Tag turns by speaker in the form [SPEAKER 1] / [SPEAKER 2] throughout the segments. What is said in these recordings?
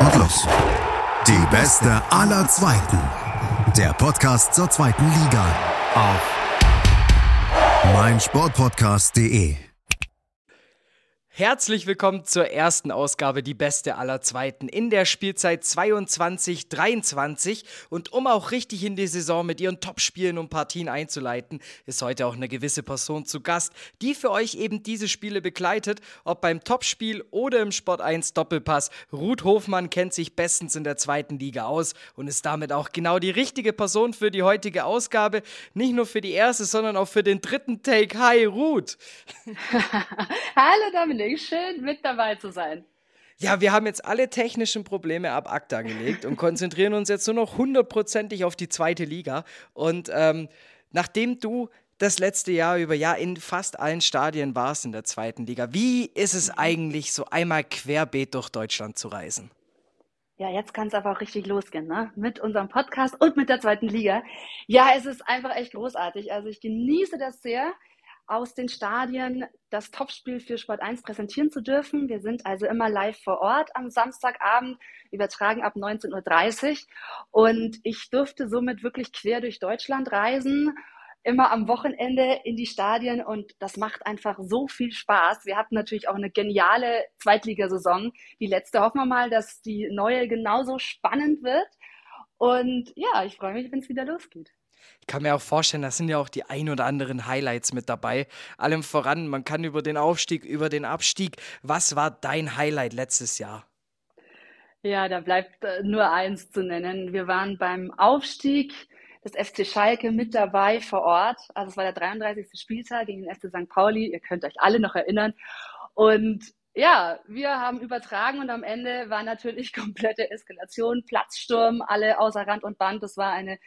[SPEAKER 1] Und los. Die beste aller Zweiten. Der Podcast zur zweiten Liga. Auf meinsportpodcast.de.
[SPEAKER 2] Herzlich willkommen zur ersten Ausgabe, die beste aller Zweiten, in der Spielzeit 22-23. Und um auch richtig in die Saison mit ihren Topspielen und Partien einzuleiten, ist heute auch eine gewisse Person zu Gast, die für euch eben diese Spiele begleitet, ob beim Topspiel oder im Sport 1 Doppelpass. Ruth Hofmann kennt sich bestens in der zweiten Liga aus und ist damit auch genau die richtige Person für die heutige Ausgabe. Nicht nur für die erste, sondern auch für den dritten Take. Hi, Ruth!
[SPEAKER 3] Hallo, Dominik! Schön mit dabei zu sein.
[SPEAKER 2] Ja, wir haben jetzt alle technischen Probleme ab ACTA gelegt und konzentrieren uns jetzt nur noch hundertprozentig auf die zweite Liga. Und ähm, nachdem du das letzte Jahr über ja in fast allen Stadien warst in der zweiten Liga, wie ist es eigentlich, so einmal querbeet durch Deutschland zu reisen?
[SPEAKER 3] Ja, jetzt kann es aber auch richtig losgehen, ne? Mit unserem Podcast und mit der zweiten Liga. Ja, es ist einfach echt großartig. Also ich genieße das sehr aus den Stadien das Topspiel für Sport 1 präsentieren zu dürfen. Wir sind also immer live vor Ort am Samstagabend, übertragen ab 19.30 Uhr. Und ich durfte somit wirklich quer durch Deutschland reisen, immer am Wochenende in die Stadien und das macht einfach so viel Spaß. Wir hatten natürlich auch eine geniale Zweitligasaison. Die letzte hoffen wir mal, dass die neue genauso spannend wird. Und ja, ich freue mich, wenn es wieder losgeht.
[SPEAKER 2] Ich kann mir auch vorstellen, da sind ja auch die ein oder anderen Highlights mit dabei. Allem voran, man kann über den Aufstieg, über den Abstieg. Was war dein Highlight letztes Jahr?
[SPEAKER 3] Ja, da bleibt äh, nur eins zu nennen. Wir waren beim Aufstieg des FC Schalke mit dabei vor Ort. Also es war der 33. Spieltag gegen den FC St. Pauli. Ihr könnt euch alle noch erinnern. Und ja, wir haben übertragen und am Ende war natürlich komplette Eskalation, Platzsturm, alle außer Rand und Band. Das war eine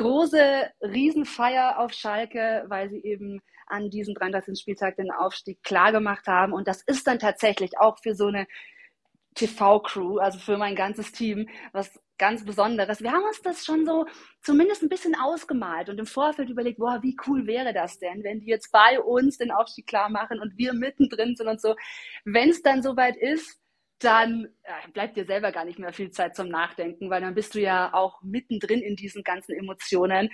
[SPEAKER 3] große Riesenfeier auf Schalke, weil sie eben an diesem 33. Spieltag den Aufstieg klar gemacht haben. Und das ist dann tatsächlich auch für so eine TV-Crew, also für mein ganzes Team, was ganz Besonderes. Wir haben uns das schon so zumindest ein bisschen ausgemalt und im Vorfeld überlegt, boah, wie cool wäre das denn, wenn die jetzt bei uns den Aufstieg klar machen und wir mittendrin sind und so. Wenn es dann soweit ist, dann äh, bleibt dir selber gar nicht mehr viel Zeit zum Nachdenken, weil dann bist du ja auch mittendrin in diesen ganzen Emotionen.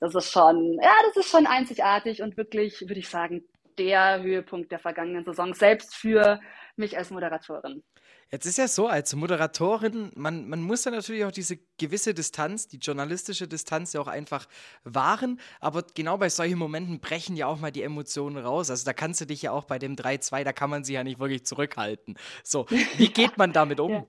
[SPEAKER 3] Das ist schon, ja, das ist schon einzigartig und wirklich, würde ich sagen, der Höhepunkt der vergangenen Saison, selbst für mich als Moderatorin.
[SPEAKER 2] Jetzt ist ja so, als Moderatorin, man, man muss ja natürlich auch diese gewisse Distanz, die journalistische Distanz ja auch einfach wahren, aber genau bei solchen Momenten brechen ja auch mal die Emotionen raus. Also da kannst du dich ja auch bei dem 3-2, da kann man sich ja nicht wirklich zurückhalten. So, wie geht man damit um?
[SPEAKER 3] ja.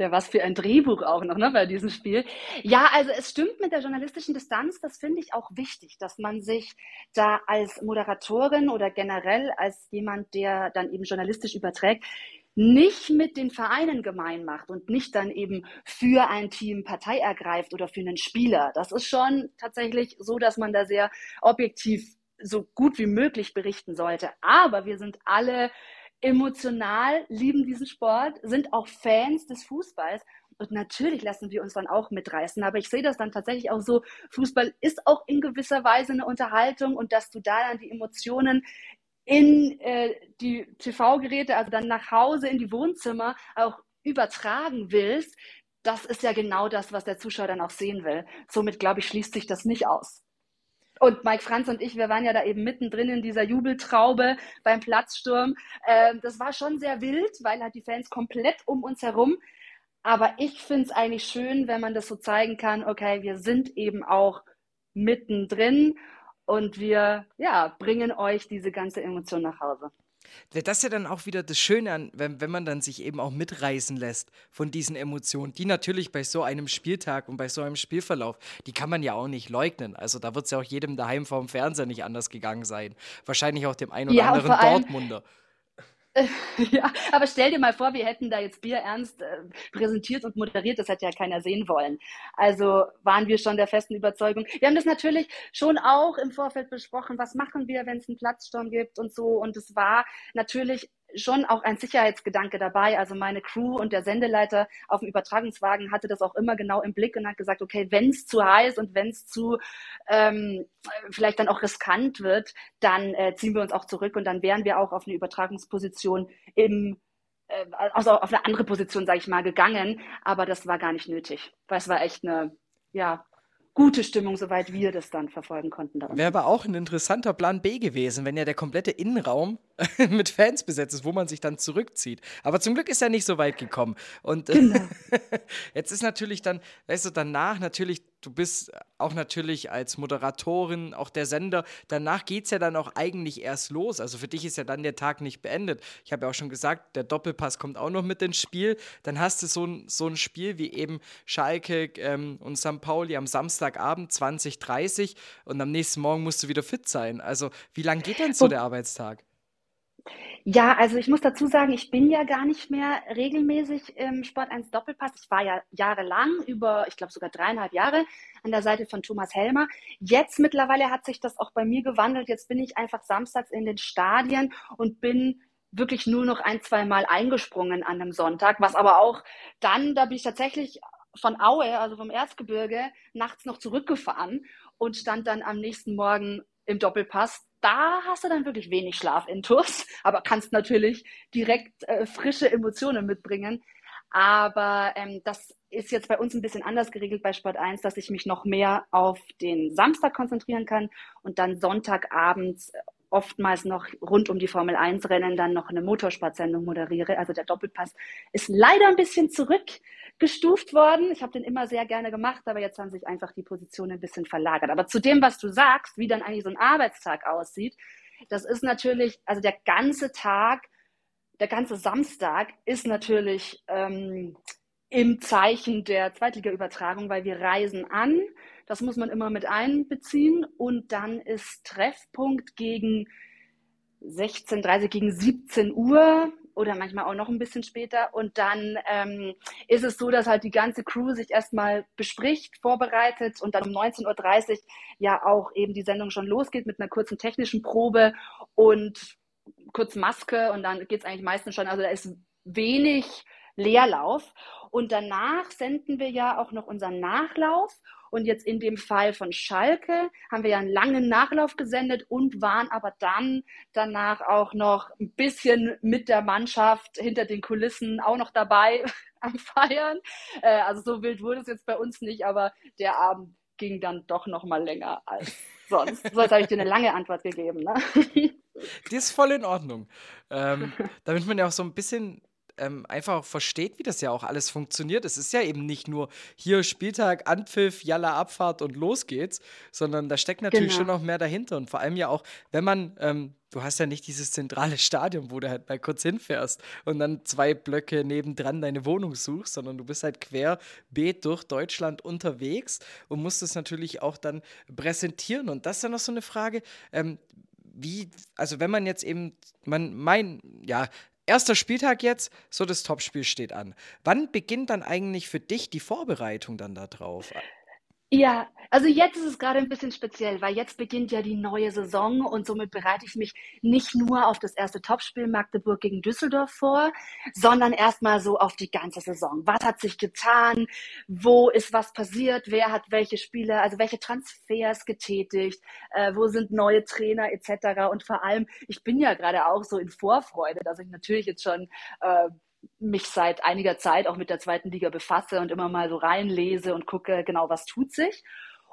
[SPEAKER 3] Ja, was für ein Drehbuch auch noch ne, bei diesem Spiel. Ja, also es stimmt mit der journalistischen Distanz. Das finde ich auch wichtig, dass man sich da als Moderatorin oder generell als jemand, der dann eben journalistisch überträgt, nicht mit den Vereinen gemein macht und nicht dann eben für ein Team Partei ergreift oder für einen Spieler. Das ist schon tatsächlich so, dass man da sehr objektiv so gut wie möglich berichten sollte. Aber wir sind alle emotional, lieben diesen Sport, sind auch Fans des Fußballs. Und natürlich lassen wir uns dann auch mitreißen. Aber ich sehe das dann tatsächlich auch so, Fußball ist auch in gewisser Weise eine Unterhaltung und dass du da dann die Emotionen in äh, die TV-Geräte, also dann nach Hause in die Wohnzimmer auch übertragen willst, das ist ja genau das, was der Zuschauer dann auch sehen will. Somit, glaube ich, schließt sich das nicht aus. Und Mike Franz und ich, wir waren ja da eben mittendrin in dieser Jubeltraube beim Platzsturm. Ähm, das war schon sehr wild, weil halt die Fans komplett um uns herum. Aber ich finde es eigentlich schön, wenn man das so zeigen kann, okay, wir sind eben auch mittendrin und wir ja, bringen euch diese ganze Emotion nach Hause.
[SPEAKER 2] Das ist ja dann auch wieder das Schöne an, wenn, wenn man dann sich eben auch mitreißen lässt von diesen Emotionen, die natürlich bei so einem Spieltag und bei so einem Spielverlauf, die kann man ja auch nicht leugnen. Also da wird es ja auch jedem daheim vorm Fernseher nicht anders gegangen sein. Wahrscheinlich auch dem einen oder ja, anderen Dortmunder. Allem,
[SPEAKER 3] ja, aber stell dir mal vor, wir hätten da jetzt Bier ernst äh, präsentiert und moderiert, das hätte ja keiner sehen wollen. Also waren wir schon der festen Überzeugung. Wir haben das natürlich schon auch im Vorfeld besprochen, was machen wir, wenn es einen Platzsturm gibt und so. Und es war natürlich schon auch ein Sicherheitsgedanke dabei. Also meine Crew und der Sendeleiter auf dem Übertragungswagen hatte das auch immer genau im Blick und hat gesagt, okay, wenn es zu heiß und wenn es zu ähm, vielleicht dann auch riskant wird, dann äh, ziehen wir uns auch zurück und dann wären wir auch auf eine Übertragungsposition im äh, also auf eine andere Position, sage ich mal, gegangen. Aber das war gar nicht nötig, weil es war echt eine ja, gute Stimmung, soweit wir das dann verfolgen konnten.
[SPEAKER 2] Wäre aber auch ein interessanter Plan B gewesen, wenn ja der komplette Innenraum mit Fans besetzt ist, wo man sich dann zurückzieht. Aber zum Glück ist er nicht so weit gekommen. Und genau. jetzt ist natürlich dann, weißt du, danach natürlich du bist auch natürlich als Moderatorin, auch der Sender. Danach geht es ja dann auch eigentlich erst los. Also für dich ist ja dann der Tag nicht beendet. Ich habe ja auch schon gesagt, der Doppelpass kommt auch noch mit ins Spiel. Dann hast du so ein, so ein Spiel wie eben Schalke ähm, und St. Pauli am Samstagabend 2030 und am nächsten Morgen musst du wieder fit sein. Also wie lange geht denn so der Arbeitstag?
[SPEAKER 3] Ja, also ich muss dazu sagen, ich bin ja gar nicht mehr regelmäßig im Sport 1 Doppelpass. Ich war ja jahrelang, über, ich glaube sogar dreieinhalb Jahre, an der Seite von Thomas Helmer. Jetzt mittlerweile hat sich das auch bei mir gewandelt. Jetzt bin ich einfach samstags in den Stadien und bin wirklich nur noch ein, zwei Mal eingesprungen an einem Sonntag, was aber auch dann, da bin ich tatsächlich von Aue, also vom Erzgebirge, nachts noch zurückgefahren und stand dann am nächsten Morgen im Doppelpass da hast du dann wirklich wenig Schlaf intus, aber kannst natürlich direkt äh, frische Emotionen mitbringen. Aber ähm, das ist jetzt bei uns ein bisschen anders geregelt bei Sport 1, dass ich mich noch mehr auf den Samstag konzentrieren kann und dann Sonntagabends oftmals noch rund um die Formel 1 Rennen dann noch eine Motorsportsendung moderiere. Also der Doppelpass ist leider ein bisschen zurück gestuft worden. Ich habe den immer sehr gerne gemacht, aber jetzt haben sich einfach die Positionen ein bisschen verlagert. Aber zu dem, was du sagst, wie dann eigentlich so ein Arbeitstag aussieht, das ist natürlich, also der ganze Tag, der ganze Samstag ist natürlich ähm, im Zeichen der Zweitliga-Übertragung, weil wir reisen an. Das muss man immer mit einbeziehen. Und dann ist Treffpunkt gegen 16.30 gegen 17 Uhr oder manchmal auch noch ein bisschen später. Und dann ähm, ist es so, dass halt die ganze Crew sich erstmal bespricht, vorbereitet und dann um 19.30 Uhr ja auch eben die Sendung schon losgeht mit einer kurzen technischen Probe und kurz Maske und dann geht es eigentlich meistens schon, also da ist wenig Leerlauf. Und danach senden wir ja auch noch unseren Nachlauf. Und jetzt in dem Fall von Schalke haben wir ja einen langen Nachlauf gesendet und waren aber dann danach auch noch ein bisschen mit der Mannschaft hinter den Kulissen auch noch dabei am Feiern. Äh, also so wild wurde es jetzt bei uns nicht, aber der Abend ging dann doch noch mal länger als sonst. So, jetzt habe ich dir eine lange Antwort gegeben. Ne?
[SPEAKER 2] Die ist voll in Ordnung. Ähm, damit man ja auch so ein bisschen ähm, einfach versteht, wie das ja auch alles funktioniert. Es ist ja eben nicht nur hier Spieltag, Anpfiff, Jalla, Abfahrt und los geht's, sondern da steckt natürlich genau. schon noch mehr dahinter. Und vor allem ja auch, wenn man, ähm, du hast ja nicht dieses zentrale Stadion, wo du halt mal kurz hinfährst und dann zwei Blöcke nebendran deine Wohnung suchst, sondern du bist halt querbeet durch Deutschland unterwegs und musst es natürlich auch dann präsentieren. Und das ist dann noch so eine Frage, ähm, wie, also wenn man jetzt eben, man, mein, ja, erster Spieltag jetzt, so das Topspiel steht an. Wann beginnt dann eigentlich für dich die Vorbereitung dann darauf?
[SPEAKER 3] Ja, also jetzt ist es gerade ein bisschen speziell, weil jetzt beginnt ja die neue Saison und somit bereite ich mich nicht nur auf das erste Topspiel Magdeburg gegen Düsseldorf vor, sondern erstmal so auf die ganze Saison. Was hat sich getan? Wo ist was passiert? Wer hat welche Spiele, also welche Transfers getätigt? Äh, wo sind neue Trainer etc. Und vor allem, ich bin ja gerade auch so in Vorfreude, dass ich natürlich jetzt schon äh, mich seit einiger Zeit auch mit der zweiten Liga befasse und immer mal so reinlese und gucke, genau, was tut sich.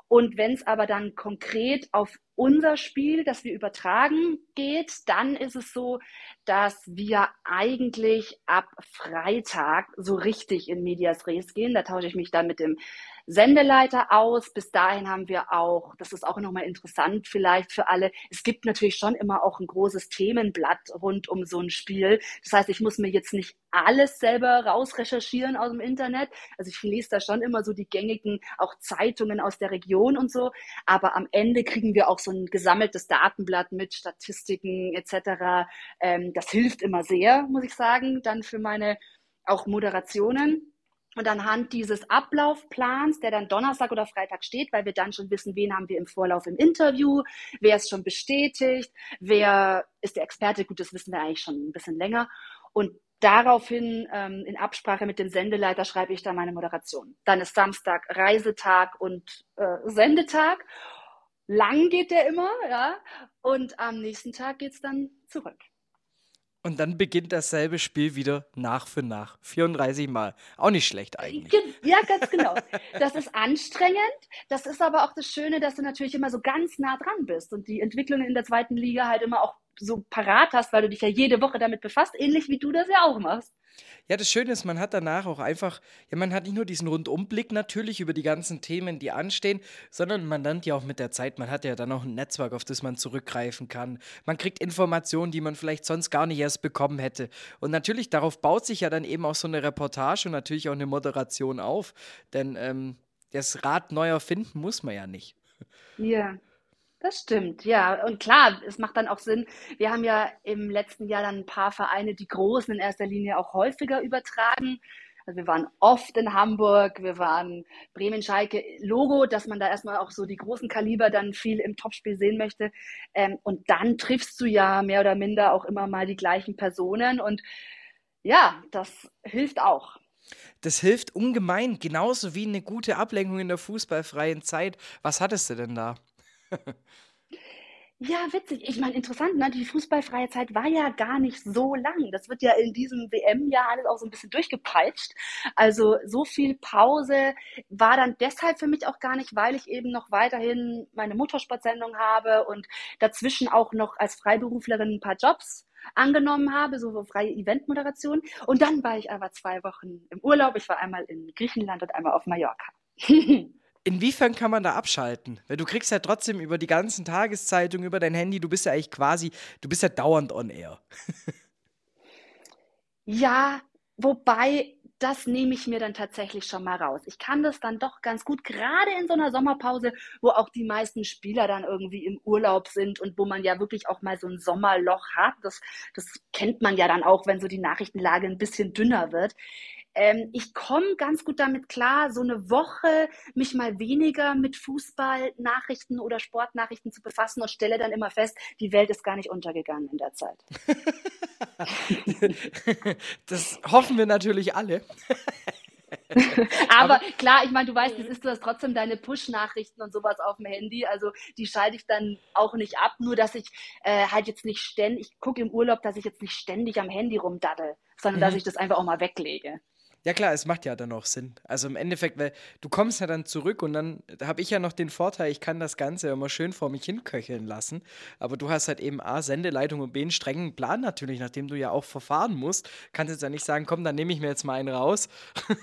[SPEAKER 3] Und wenn es aber dann konkret auf unser Spiel, das wir übertragen, geht, dann ist es so, dass wir eigentlich ab Freitag so richtig in Medias Res gehen. Da tausche ich mich dann mit dem Sendeleiter aus. Bis dahin haben wir auch, das ist auch nochmal interessant vielleicht für alle, es gibt natürlich schon immer auch ein großes Themenblatt rund um so ein Spiel. Das heißt, ich muss mir jetzt nicht alles selber rausrecherchieren aus dem Internet. Also ich lese da schon immer so die gängigen auch Zeitungen aus der Region und so. Aber am Ende kriegen wir auch so ein gesammeltes Datenblatt mit Statistiken etc. Ähm, das hilft immer sehr, muss ich sagen, dann für meine auch Moderationen. Und anhand dieses Ablaufplans, der dann Donnerstag oder Freitag steht, weil wir dann schon wissen, wen haben wir im Vorlauf im Interview, wer ist schon bestätigt, wer ist der Experte, gut, das wissen wir eigentlich schon ein bisschen länger. Und daraufhin ähm, in Absprache mit dem Sendeleiter schreibe ich dann meine Moderation. Dann ist Samstag Reisetag und äh, Sendetag. Lang geht der immer, ja. Und am nächsten Tag geht es dann zurück.
[SPEAKER 2] Und dann beginnt dasselbe Spiel wieder nach für nach. 34 Mal. Auch nicht schlecht eigentlich.
[SPEAKER 3] Ja, ganz genau. Das ist anstrengend. Das ist aber auch das Schöne, dass du natürlich immer so ganz nah dran bist und die Entwicklungen in der zweiten Liga halt immer auch so parat hast, weil du dich ja jede Woche damit befasst, ähnlich wie du das ja auch machst.
[SPEAKER 2] Ja, das Schöne ist, man hat danach auch einfach, ja, man hat nicht nur diesen Rundumblick natürlich über die ganzen Themen, die anstehen, sondern man lernt ja auch mit der Zeit, man hat ja dann auch ein Netzwerk, auf das man zurückgreifen kann. Man kriegt Informationen, die man vielleicht sonst gar nicht erst bekommen hätte. Und natürlich, darauf baut sich ja dann eben auch so eine Reportage und natürlich auch eine Moderation auf. Denn ähm, das Rad neu erfinden muss man ja nicht.
[SPEAKER 3] Ja, das stimmt, ja. Und klar, es macht dann auch Sinn. Wir haben ja im letzten Jahr dann ein paar Vereine, die Großen in erster Linie auch häufiger übertragen. Also wir waren oft in Hamburg, wir waren Bremen-Schalke, Logo, dass man da erstmal auch so die großen Kaliber dann viel im Topspiel sehen möchte. Ähm, und dann triffst du ja mehr oder minder auch immer mal die gleichen Personen. Und ja, das hilft auch.
[SPEAKER 2] Das hilft ungemein, genauso wie eine gute Ablenkung in der fußballfreien Zeit. Was hattest du denn da?
[SPEAKER 3] Ja, witzig. Ich meine, interessant, ne? Die fußballfreie Zeit war ja gar nicht so lang. Das wird ja in diesem WM-Jahr alles auch so ein bisschen durchgepeitscht. Also so viel Pause war dann deshalb für mich auch gar nicht, weil ich eben noch weiterhin meine Motorsportsendung habe und dazwischen auch noch als Freiberuflerin ein paar Jobs angenommen habe, so freie Eventmoderation. Und dann war ich aber zwei Wochen im Urlaub. Ich war einmal in Griechenland und einmal auf Mallorca.
[SPEAKER 2] Inwiefern kann man da abschalten? Weil du kriegst ja trotzdem über die ganzen Tageszeitungen, über dein Handy, du bist ja eigentlich quasi, du bist ja dauernd on air.
[SPEAKER 3] ja, wobei das nehme ich mir dann tatsächlich schon mal raus. Ich kann das dann doch ganz gut, gerade in so einer Sommerpause, wo auch die meisten Spieler dann irgendwie im Urlaub sind und wo man ja wirklich auch mal so ein Sommerloch hat. Das, das kennt man ja dann auch, wenn so die Nachrichtenlage ein bisschen dünner wird ähm, ich komme ganz gut damit klar, so eine Woche mich mal weniger mit Fußballnachrichten oder Sportnachrichten zu befassen und stelle dann immer fest, die Welt ist gar nicht untergegangen in der Zeit.
[SPEAKER 2] das hoffen wir natürlich alle.
[SPEAKER 3] Aber, Aber, klar, ich meine, du weißt, ist, du hast trotzdem deine Push-Nachrichten und sowas auf dem Handy. Also die schalte ich dann auch nicht ab. Nur, dass ich äh, halt jetzt nicht ständig, ich gucke im Urlaub, dass ich jetzt nicht ständig am Handy rumdaddel, sondern mhm. dass ich das einfach auch mal weglege.
[SPEAKER 2] Ja klar, es macht ja dann auch Sinn. Also im Endeffekt, weil du kommst ja dann zurück und dann habe ich ja noch den Vorteil, ich kann das Ganze immer schön vor mich hinköcheln lassen. Aber du hast halt eben A, Sendeleitung und B, einen strengen Plan natürlich, nachdem du ja auch verfahren musst. Kannst jetzt ja nicht sagen, komm, dann nehme ich mir jetzt mal einen raus.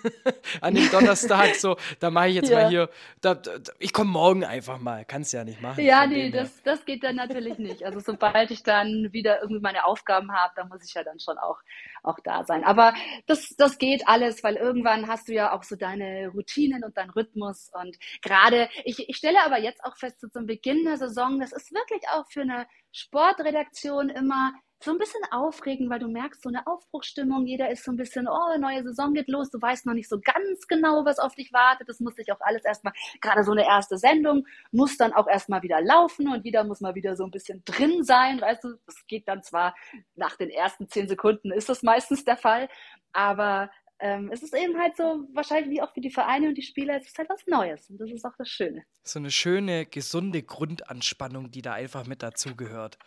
[SPEAKER 2] An dem Donnerstag so, da mache ich jetzt ja. mal hier, da, da, ich komme morgen einfach mal. Kannst ja nicht machen.
[SPEAKER 3] Ja, nee, das, das geht dann natürlich nicht. Also sobald ich dann wieder irgendwie meine Aufgaben habe, dann muss ich ja dann schon auch, auch da sein. Aber das, das geht alles weil irgendwann hast du ja auch so deine Routinen und deinen Rhythmus. Und gerade, ich, ich stelle aber jetzt auch fest, so zum Beginn der Saison, das ist wirklich auch für eine Sportredaktion immer so ein bisschen aufregend, weil du merkst, so eine Aufbruchstimmung, jeder ist so ein bisschen, oh, neue Saison geht los, du weißt noch nicht so ganz genau, was auf dich wartet. Das muss sich auch alles erstmal, gerade so eine erste Sendung, muss dann auch erstmal wieder laufen und jeder muss mal wieder so ein bisschen drin sein, weißt du, das geht dann zwar nach den ersten zehn Sekunden ist das meistens der Fall, aber ähm, es ist eben halt so, wahrscheinlich wie auch für die Vereine und die Spieler, es ist halt was Neues und das ist auch das Schöne.
[SPEAKER 2] So eine schöne, gesunde Grundanspannung, die da einfach mit dazugehört.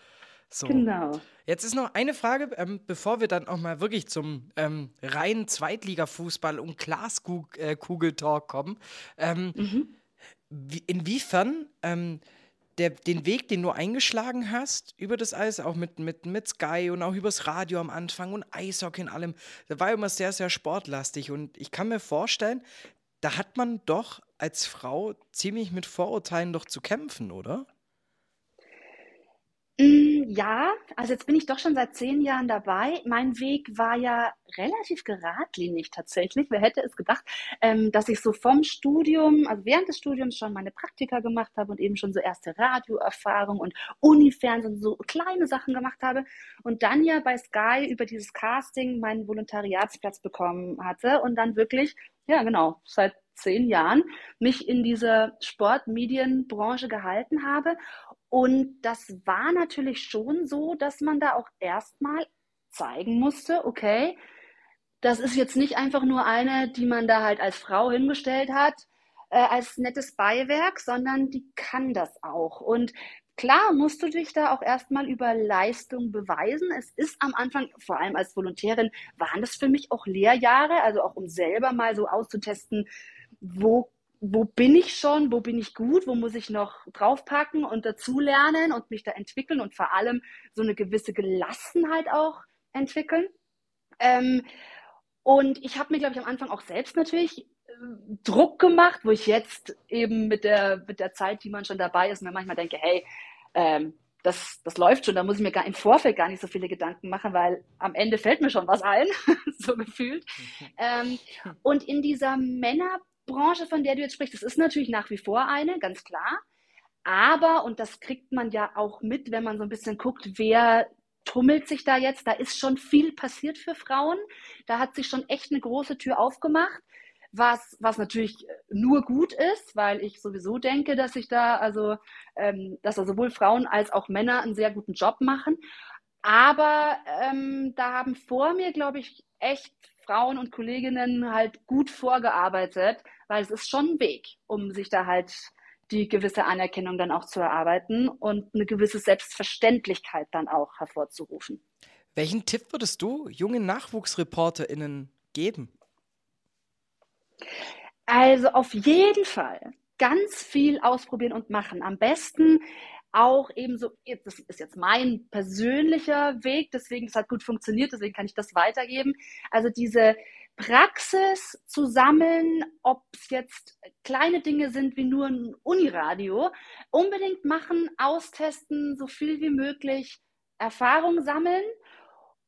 [SPEAKER 2] So.
[SPEAKER 3] Genau.
[SPEAKER 2] Jetzt ist noch eine Frage, ähm, bevor wir dann auch mal wirklich zum ähm, reinen Zweitligafußball und Glaskugeltalk kommen. Ähm, mhm. wie, inwiefern ähm, der, den Weg, den du eingeschlagen hast, über das Eis, auch mit, mit, mit Sky und auch übers Radio am Anfang und Eishockey und allem, der war immer sehr, sehr sportlastig. Und ich kann mir vorstellen, da hat man doch als Frau ziemlich mit Vorurteilen doch zu kämpfen, oder?
[SPEAKER 3] Mm, ja, also jetzt bin ich doch schon seit zehn Jahren dabei. Mein Weg war ja relativ geradlinig tatsächlich. Wer hätte es gedacht, ähm, dass ich so vom Studium, also während des Studiums schon meine Praktika gemacht habe und eben schon so erste Radioerfahrung und Unifernsehen, so kleine Sachen gemacht habe und dann ja bei Sky über dieses Casting meinen Volontariatsplatz bekommen hatte und dann wirklich ja genau, seit zehn Jahren mich in dieser Sportmedienbranche gehalten habe. Und das war natürlich schon so, dass man da auch erstmal zeigen musste, okay, das ist jetzt nicht einfach nur eine, die man da halt als Frau hingestellt hat, äh, als nettes Beiwerk, sondern die kann das auch. Und klar musst du dich da auch erstmal über Leistung beweisen. Es ist am Anfang, vor allem als Volontärin, waren das für mich auch Lehrjahre, also auch um selber mal so auszutesten, wo wo bin ich schon, wo bin ich gut, wo muss ich noch draufpacken und dazulernen und mich da entwickeln und vor allem so eine gewisse Gelassenheit auch entwickeln. Ähm, und ich habe mir, glaube ich, am Anfang auch selbst natürlich äh, Druck gemacht, wo ich jetzt eben mit der, mit der Zeit, die man schon dabei ist, mir manchmal denke, hey, ähm, das, das läuft schon, da muss ich mir gar im Vorfeld gar nicht so viele Gedanken machen, weil am Ende fällt mir schon was ein, so gefühlt. Ähm, und in dieser Männerbranche, von der du jetzt sprichst, das ist natürlich nach wie vor eine, ganz klar. Aber, und das kriegt man ja auch mit, wenn man so ein bisschen guckt, wer tummelt sich da jetzt, da ist schon viel passiert für Frauen. Da hat sich schon echt eine große Tür aufgemacht was, was natürlich nur gut ist, weil ich sowieso denke, dass ich da, also, ähm, dass da sowohl Frauen als auch Männer einen sehr guten Job machen. Aber ähm, da haben vor mir, glaube ich, echt Frauen und Kolleginnen halt gut vorgearbeitet, weil es ist schon ein Weg, um sich da halt die gewisse Anerkennung dann auch zu erarbeiten und eine gewisse Selbstverständlichkeit dann auch hervorzurufen.
[SPEAKER 2] Welchen Tipp würdest du jungen NachwuchsreporterInnen geben?
[SPEAKER 3] Also auf jeden Fall ganz viel ausprobieren und machen. Am besten auch eben so, das ist jetzt mein persönlicher Weg, deswegen es hat gut funktioniert, deswegen kann ich das weitergeben. Also diese Praxis zu sammeln, ob es jetzt kleine Dinge sind wie nur ein Uniradio, unbedingt machen, austesten, so viel wie möglich Erfahrung sammeln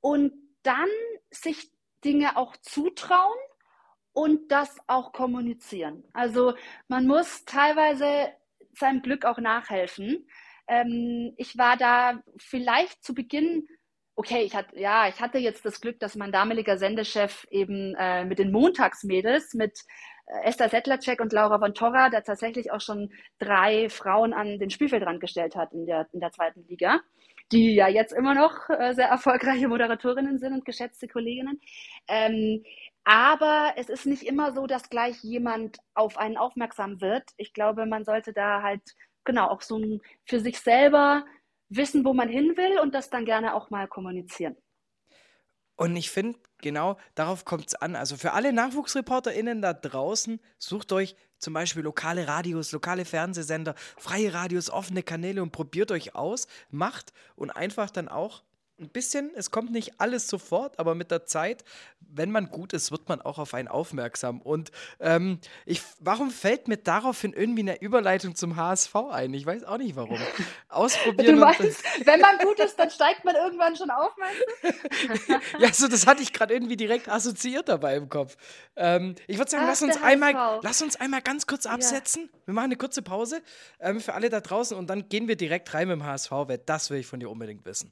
[SPEAKER 3] und dann sich Dinge auch zutrauen und das auch kommunizieren. Also man muss teilweise seinem Glück auch nachhelfen. Ähm, ich war da vielleicht zu Beginn, okay, ich hatte, ja, ich hatte jetzt das Glück, dass mein damaliger Sendechef eben äh, mit den Montagsmädels, mit äh, Esther Settlercheck und Laura von Torra, da tatsächlich auch schon drei Frauen an den Spielfeldrand gestellt hat in der, in der zweiten Liga, die ja jetzt immer noch äh, sehr erfolgreiche Moderatorinnen sind und geschätzte Kolleginnen. Ähm, aber es ist nicht immer so, dass gleich jemand auf einen aufmerksam wird. Ich glaube, man sollte da halt genau auch so ein, für sich selber wissen, wo man hin will und das dann gerne auch mal kommunizieren.
[SPEAKER 2] Und ich finde, genau darauf kommt es an. Also für alle NachwuchsreporterInnen da draußen, sucht euch zum Beispiel lokale Radios, lokale Fernsehsender, freie Radios, offene Kanäle und probiert euch aus, macht und einfach dann auch ein bisschen, es kommt nicht alles sofort, aber mit der Zeit, wenn man gut ist, wird man auch auf einen aufmerksam. Und ähm, ich, warum fällt mir daraufhin irgendwie eine Überleitung zum HSV ein? Ich weiß auch nicht warum. Ausprobieren.
[SPEAKER 3] Du meinst, wenn man gut ist, dann steigt man irgendwann schon auf, meinst
[SPEAKER 2] du? ja, so das hatte ich gerade irgendwie direkt assoziiert dabei im Kopf. Ähm, ich würde sagen, Ach, lass uns einmal, lass uns einmal ganz kurz absetzen. Ja. Wir machen eine kurze Pause ähm, für alle da draußen und dann gehen wir direkt rein mit dem HSV-Wett. Das will ich von dir unbedingt wissen.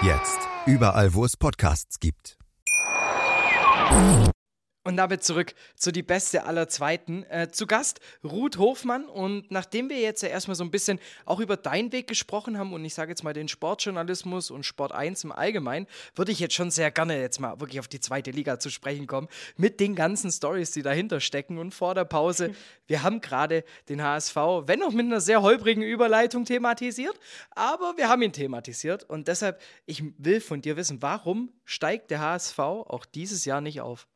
[SPEAKER 1] Jetzt überall, wo es Podcasts gibt.
[SPEAKER 2] Und damit zurück zu die beste aller Zweiten. Äh, zu Gast Ruth Hofmann. Und nachdem wir jetzt ja erstmal so ein bisschen auch über deinen Weg gesprochen haben und ich sage jetzt mal den Sportjournalismus und Sport 1 im Allgemeinen, würde ich jetzt schon sehr gerne jetzt mal wirklich auf die zweite Liga zu sprechen kommen. Mit den ganzen Stories, die dahinter stecken. Und vor der Pause, wir haben gerade den HSV, wenn auch mit einer sehr holprigen Überleitung thematisiert, aber wir haben ihn thematisiert. Und deshalb, ich will von dir wissen, warum steigt der HSV auch dieses Jahr nicht auf?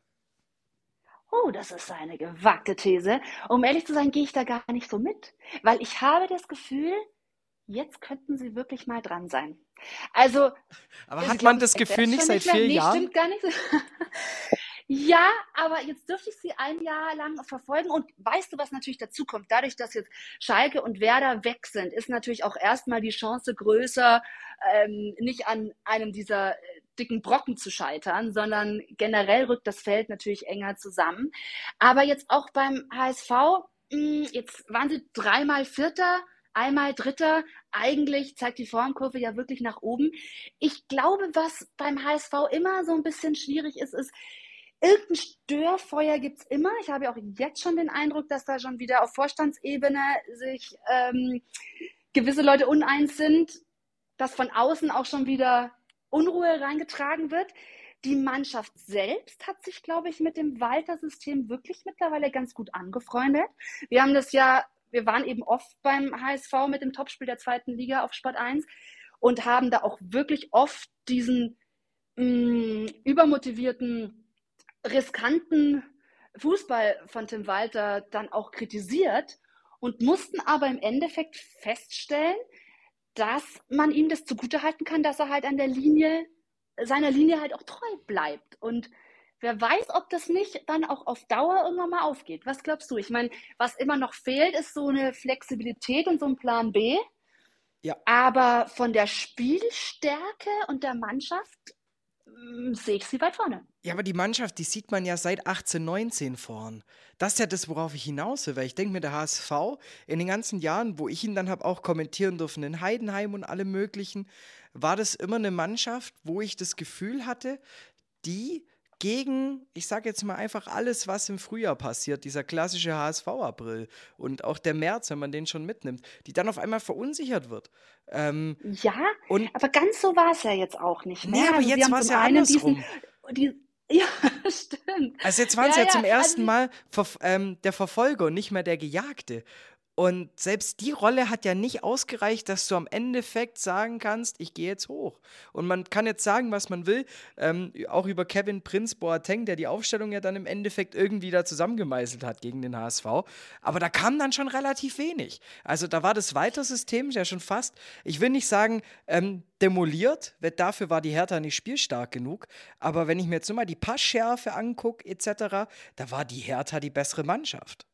[SPEAKER 3] Oh, das ist eine gewagte These. Um ehrlich zu sein, gehe ich da gar nicht so mit, weil ich habe das Gefühl, jetzt könnten sie wirklich mal dran sein. Also.
[SPEAKER 2] Aber hat man das Gefühl nicht seit vier nee, Jahren?
[SPEAKER 3] Stimmt gar nicht. Ja, aber jetzt dürfte ich sie ein Jahr lang verfolgen. Und weißt du, was natürlich dazu kommt? Dadurch, dass jetzt Schalke und Werder weg sind, ist natürlich auch erstmal die Chance größer, ähm, nicht an einem dieser äh, dicken Brocken zu scheitern, sondern generell rückt das Feld natürlich enger zusammen. Aber jetzt auch beim HSV, hm, jetzt waren sie dreimal Vierter, einmal Dritter. Eigentlich zeigt die Formkurve ja wirklich nach oben. Ich glaube, was beim HSV immer so ein bisschen schwierig ist, ist, Irgendein Störfeuer gibt es immer. Ich habe auch jetzt schon den Eindruck, dass da schon wieder auf Vorstandsebene sich ähm, gewisse Leute uneins sind, dass von außen auch schon wieder Unruhe reingetragen wird. Die Mannschaft selbst hat sich, glaube ich, mit dem Walter-System wirklich mittlerweile ganz gut angefreundet. Wir haben das ja, wir waren eben oft beim HSV mit dem Topspiel der zweiten Liga auf Sport 1 und haben da auch wirklich oft diesen mh, mm, übermotivierten riskanten Fußball von Tim Walter dann auch kritisiert und mussten aber im Endeffekt feststellen, dass man ihm das zugutehalten kann, dass er halt an der Linie, seiner Linie halt auch treu bleibt. Und wer weiß, ob das nicht dann auch auf Dauer irgendwann mal aufgeht. Was glaubst du? Ich meine, was immer noch fehlt, ist so eine Flexibilität und so ein Plan B. Ja. Aber von der Spielstärke und der Mannschaft sehe ich sie weit vorne.
[SPEAKER 2] Ja, aber die Mannschaft, die sieht man ja seit 18, 19 vorn. Das ist ja das, worauf ich hinaus will, weil ich denke mir, der HSV in den ganzen Jahren, wo ich ihn dann habe auch kommentieren dürfen, in Heidenheim und allem möglichen, war das immer eine Mannschaft, wo ich das Gefühl hatte, die gegen, ich sage jetzt mal einfach alles, was im Frühjahr passiert, dieser klassische HSV-April und auch der März, wenn man den schon mitnimmt, die dann auf einmal verunsichert wird.
[SPEAKER 3] Ähm, ja, aber ganz so war es ja jetzt auch nicht
[SPEAKER 2] mehr. Nee, aber also jetzt war es ja andersrum.
[SPEAKER 3] Diesen, die, ja, stimmt.
[SPEAKER 2] Also jetzt waren es ja, ja, zum ersten also, Mal ähm, der Verfolger und nicht mehr der Gejagte. Und selbst die Rolle hat ja nicht ausgereicht, dass du am Endeffekt sagen kannst, ich gehe jetzt hoch. Und man kann jetzt sagen, was man will, ähm, auch über Kevin Prinz Boateng, der die Aufstellung ja dann im Endeffekt irgendwie da zusammengemeißelt hat gegen den HSV. Aber da kam dann schon relativ wenig. Also da war das Weitersystem ja schon fast, ich will nicht sagen, ähm, demoliert, dafür war die Hertha nicht spielstark genug. Aber wenn ich mir jetzt nur mal die Passschärfe angucke, etc., da war die Hertha die bessere Mannschaft.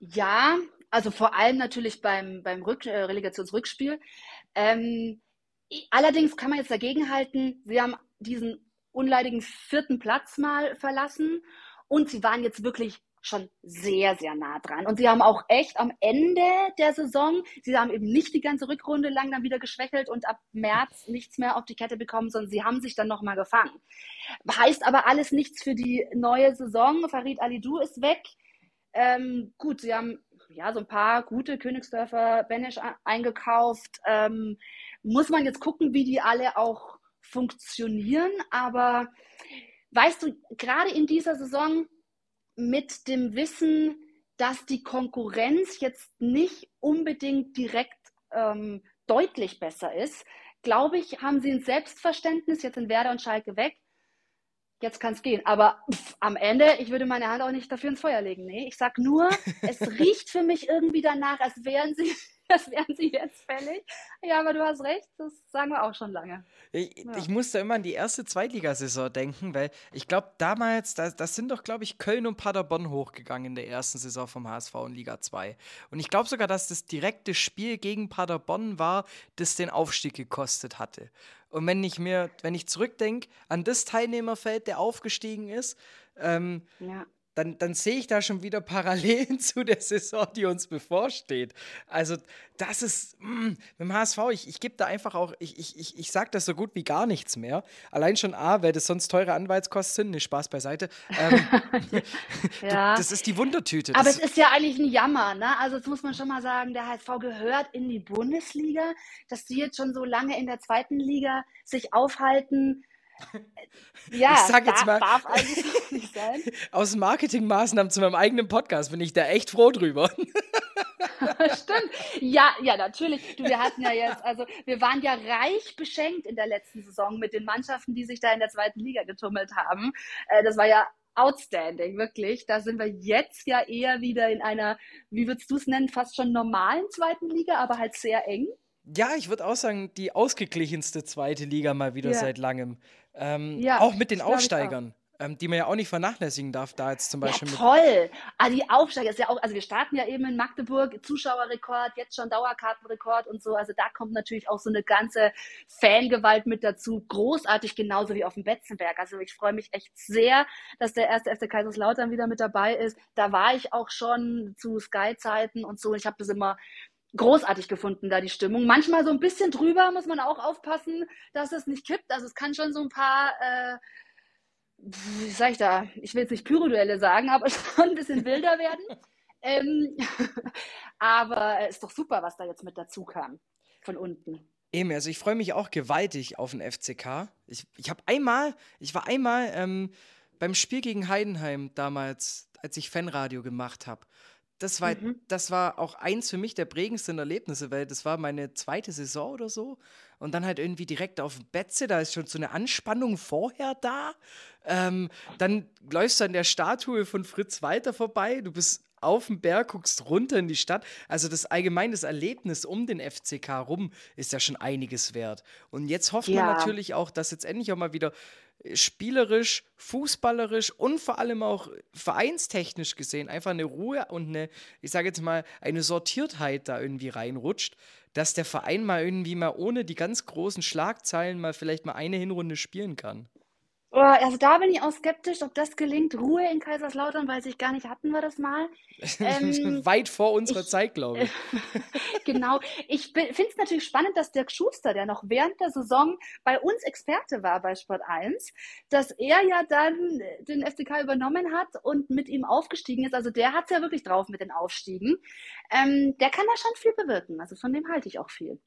[SPEAKER 3] Ja, also vor allem natürlich beim, beim Rück, äh, Relegationsrückspiel. Ähm, allerdings kann man jetzt dagegenhalten, sie haben diesen unleidigen vierten Platz mal verlassen und sie waren jetzt wirklich schon sehr, sehr nah dran. Und sie haben auch echt am Ende der Saison, sie haben eben nicht die ganze Rückrunde lang dann wieder geschwächelt und ab März nichts mehr auf die Kette bekommen, sondern sie haben sich dann nochmal gefangen. Heißt aber alles nichts für die neue Saison. Farid Alidou ist weg. Ähm, gut, sie haben ja so ein paar gute Königsdörfer Benesch eingekauft. Ähm, muss man jetzt gucken, wie die alle auch funktionieren. Aber weißt du, gerade in dieser Saison mit dem Wissen, dass die Konkurrenz jetzt nicht unbedingt direkt ähm, deutlich besser ist, glaube ich, haben sie ein Selbstverständnis, jetzt sind Werder und Schalke weg, jetzt kann es gehen. Aber pff, am Ende, ich würde meine Hand auch nicht dafür ins Feuer legen. Nee, ich sag nur, es riecht für mich irgendwie danach, als wären sie, als wären sie jetzt fällig. Ja, aber du hast recht, das sagen wir auch schon lange.
[SPEAKER 2] Ich, ja. ich musste immer an die erste Zweitligasaison denken, weil ich glaube, damals, das, das sind doch, glaube ich, Köln und Paderborn hochgegangen in der ersten Saison vom HSV in Liga 2. Und ich glaube sogar, dass das direkte Spiel gegen Paderborn war, das den Aufstieg gekostet hatte. Und wenn ich mir, wenn ich zurückdenke an das Teilnehmerfeld, der aufgestiegen ist, ähm, ja dann, dann sehe ich da schon wieder Parallelen zu der Saison, die uns bevorsteht. Also, das ist mh, mm, mit dem HSV, ich, ich gebe da einfach auch, ich, ich, ich, ich sage das so gut wie gar nichts mehr. Allein schon A, weil das sonst teure Anwaltskosten sind, ne, Spaß beiseite. Ähm, ja. Das ist die Wundertüte.
[SPEAKER 3] Aber es ist ja eigentlich ein Jammer, ne? Also, das muss man schon mal sagen, der HSV gehört in die Bundesliga, dass die jetzt schon so lange in der zweiten Liga sich aufhalten
[SPEAKER 2] ja, ich sag jetzt mal, darf eigentlich nicht sein. Aus Marketingmaßnahmen zu meinem eigenen Podcast bin ich da echt froh drüber.
[SPEAKER 3] Stimmt. Ja, ja, natürlich. Du, wir hatten ja jetzt, also wir waren ja reich beschenkt in der letzten Saison mit den Mannschaften, die sich da in der zweiten Liga getummelt haben. Äh, das war ja outstanding, wirklich. Da sind wir jetzt ja eher wieder in einer, wie würdest du es nennen, fast schon normalen zweiten Liga, aber halt sehr eng.
[SPEAKER 2] Ja, ich würde auch sagen, die ausgeglichenste zweite Liga mal wieder
[SPEAKER 3] Ja.
[SPEAKER 2] seit langem. Ähm,
[SPEAKER 3] Ja,
[SPEAKER 2] auch mit den. Aufsteigern, ähm, die man ja auch nicht vernachlässigen darf, da jetzt zum
[SPEAKER 3] Ja,
[SPEAKER 2] Beispiel mit.
[SPEAKER 3] toll. Ah, die Aufsteiger ist ja auch, also wir starten ja eben in Magdeburg, Zuschauerrekord, jetzt schon Dauerkartenrekord und so. Also da kommt natürlich auch so eine ganze Fangewalt mit dazu. Großartig, genauso wie auf dem Betzenberg. Also ich freue mich echt sehr, dass der erste FC Kaiserslautern wieder mit dabei ist. Da war ich auch schon zu Sky-Zeiten und so. Ich habe das immer großartig gefunden, da die Stimmung. Manchmal so ein bisschen drüber, muss man auch aufpassen, dass es nicht kippt. Also es kann schon so ein paar, äh, wie sag ich da, ich will jetzt nicht Pyroduelle sagen, aber schon ein bisschen wilder werden. ähm, aber es ist doch super, was da jetzt mit dazu kam, von unten.
[SPEAKER 2] Eben, also ich freue mich auch gewaltig auf den FCK. Ich, ich habe einmal, ich war einmal ähm, beim Spiel gegen Heidenheim damals, als ich Fanradio gemacht habe. Das war,
[SPEAKER 3] Mhm.
[SPEAKER 2] das war auch eins für mich der prägendsten Erlebnisse, weil das war meine zweite Saison oder so. Und dann halt irgendwie direkt auf dem Betze, da ist schon so eine Anspannung vorher da. Ähm, dann läufst du an der Statue von Fritz Walter vorbei, du bist auf dem Berg, guckst runter in die Stadt. Also das allgemeine Erlebnis um den FCK rum ist ja schon einiges wert. Und jetzt hofft man
[SPEAKER 3] Ja.
[SPEAKER 2] natürlich auch, dass jetzt endlich auch mal wieder äh, spielerisch, fußballerisch und vor allem auch vereinstechnisch gesehen einfach eine Ruhe und eine, ich sage jetzt mal, eine Sortiertheit da irgendwie reinrutscht, dass der Verein mal irgendwie mal ohne die ganz großen Schlagzeilen mal vielleicht mal eine Hinrunde spielen kann.
[SPEAKER 3] Oh, also da bin ich auch skeptisch, ob das gelingt. Ruhe in Kaiserslautern, weiß ich gar nicht, hatten wir das mal. Ähm,
[SPEAKER 2] Weit vor unserer
[SPEAKER 3] ich-
[SPEAKER 2] Zeit, glaube ich.
[SPEAKER 3] Genau. Ich finde es natürlich spannend, dass Dirk Schuster, der noch während der Saison bei uns Experte war bei Sport 1, dass er ja dann den FCK übernommen hat und mit ihm aufgestiegen ist. Also der hat es ja wirklich drauf mit den Aufstiegen. Ähm, der kann da schon viel bewirken. Also von dem halte ich auch viel.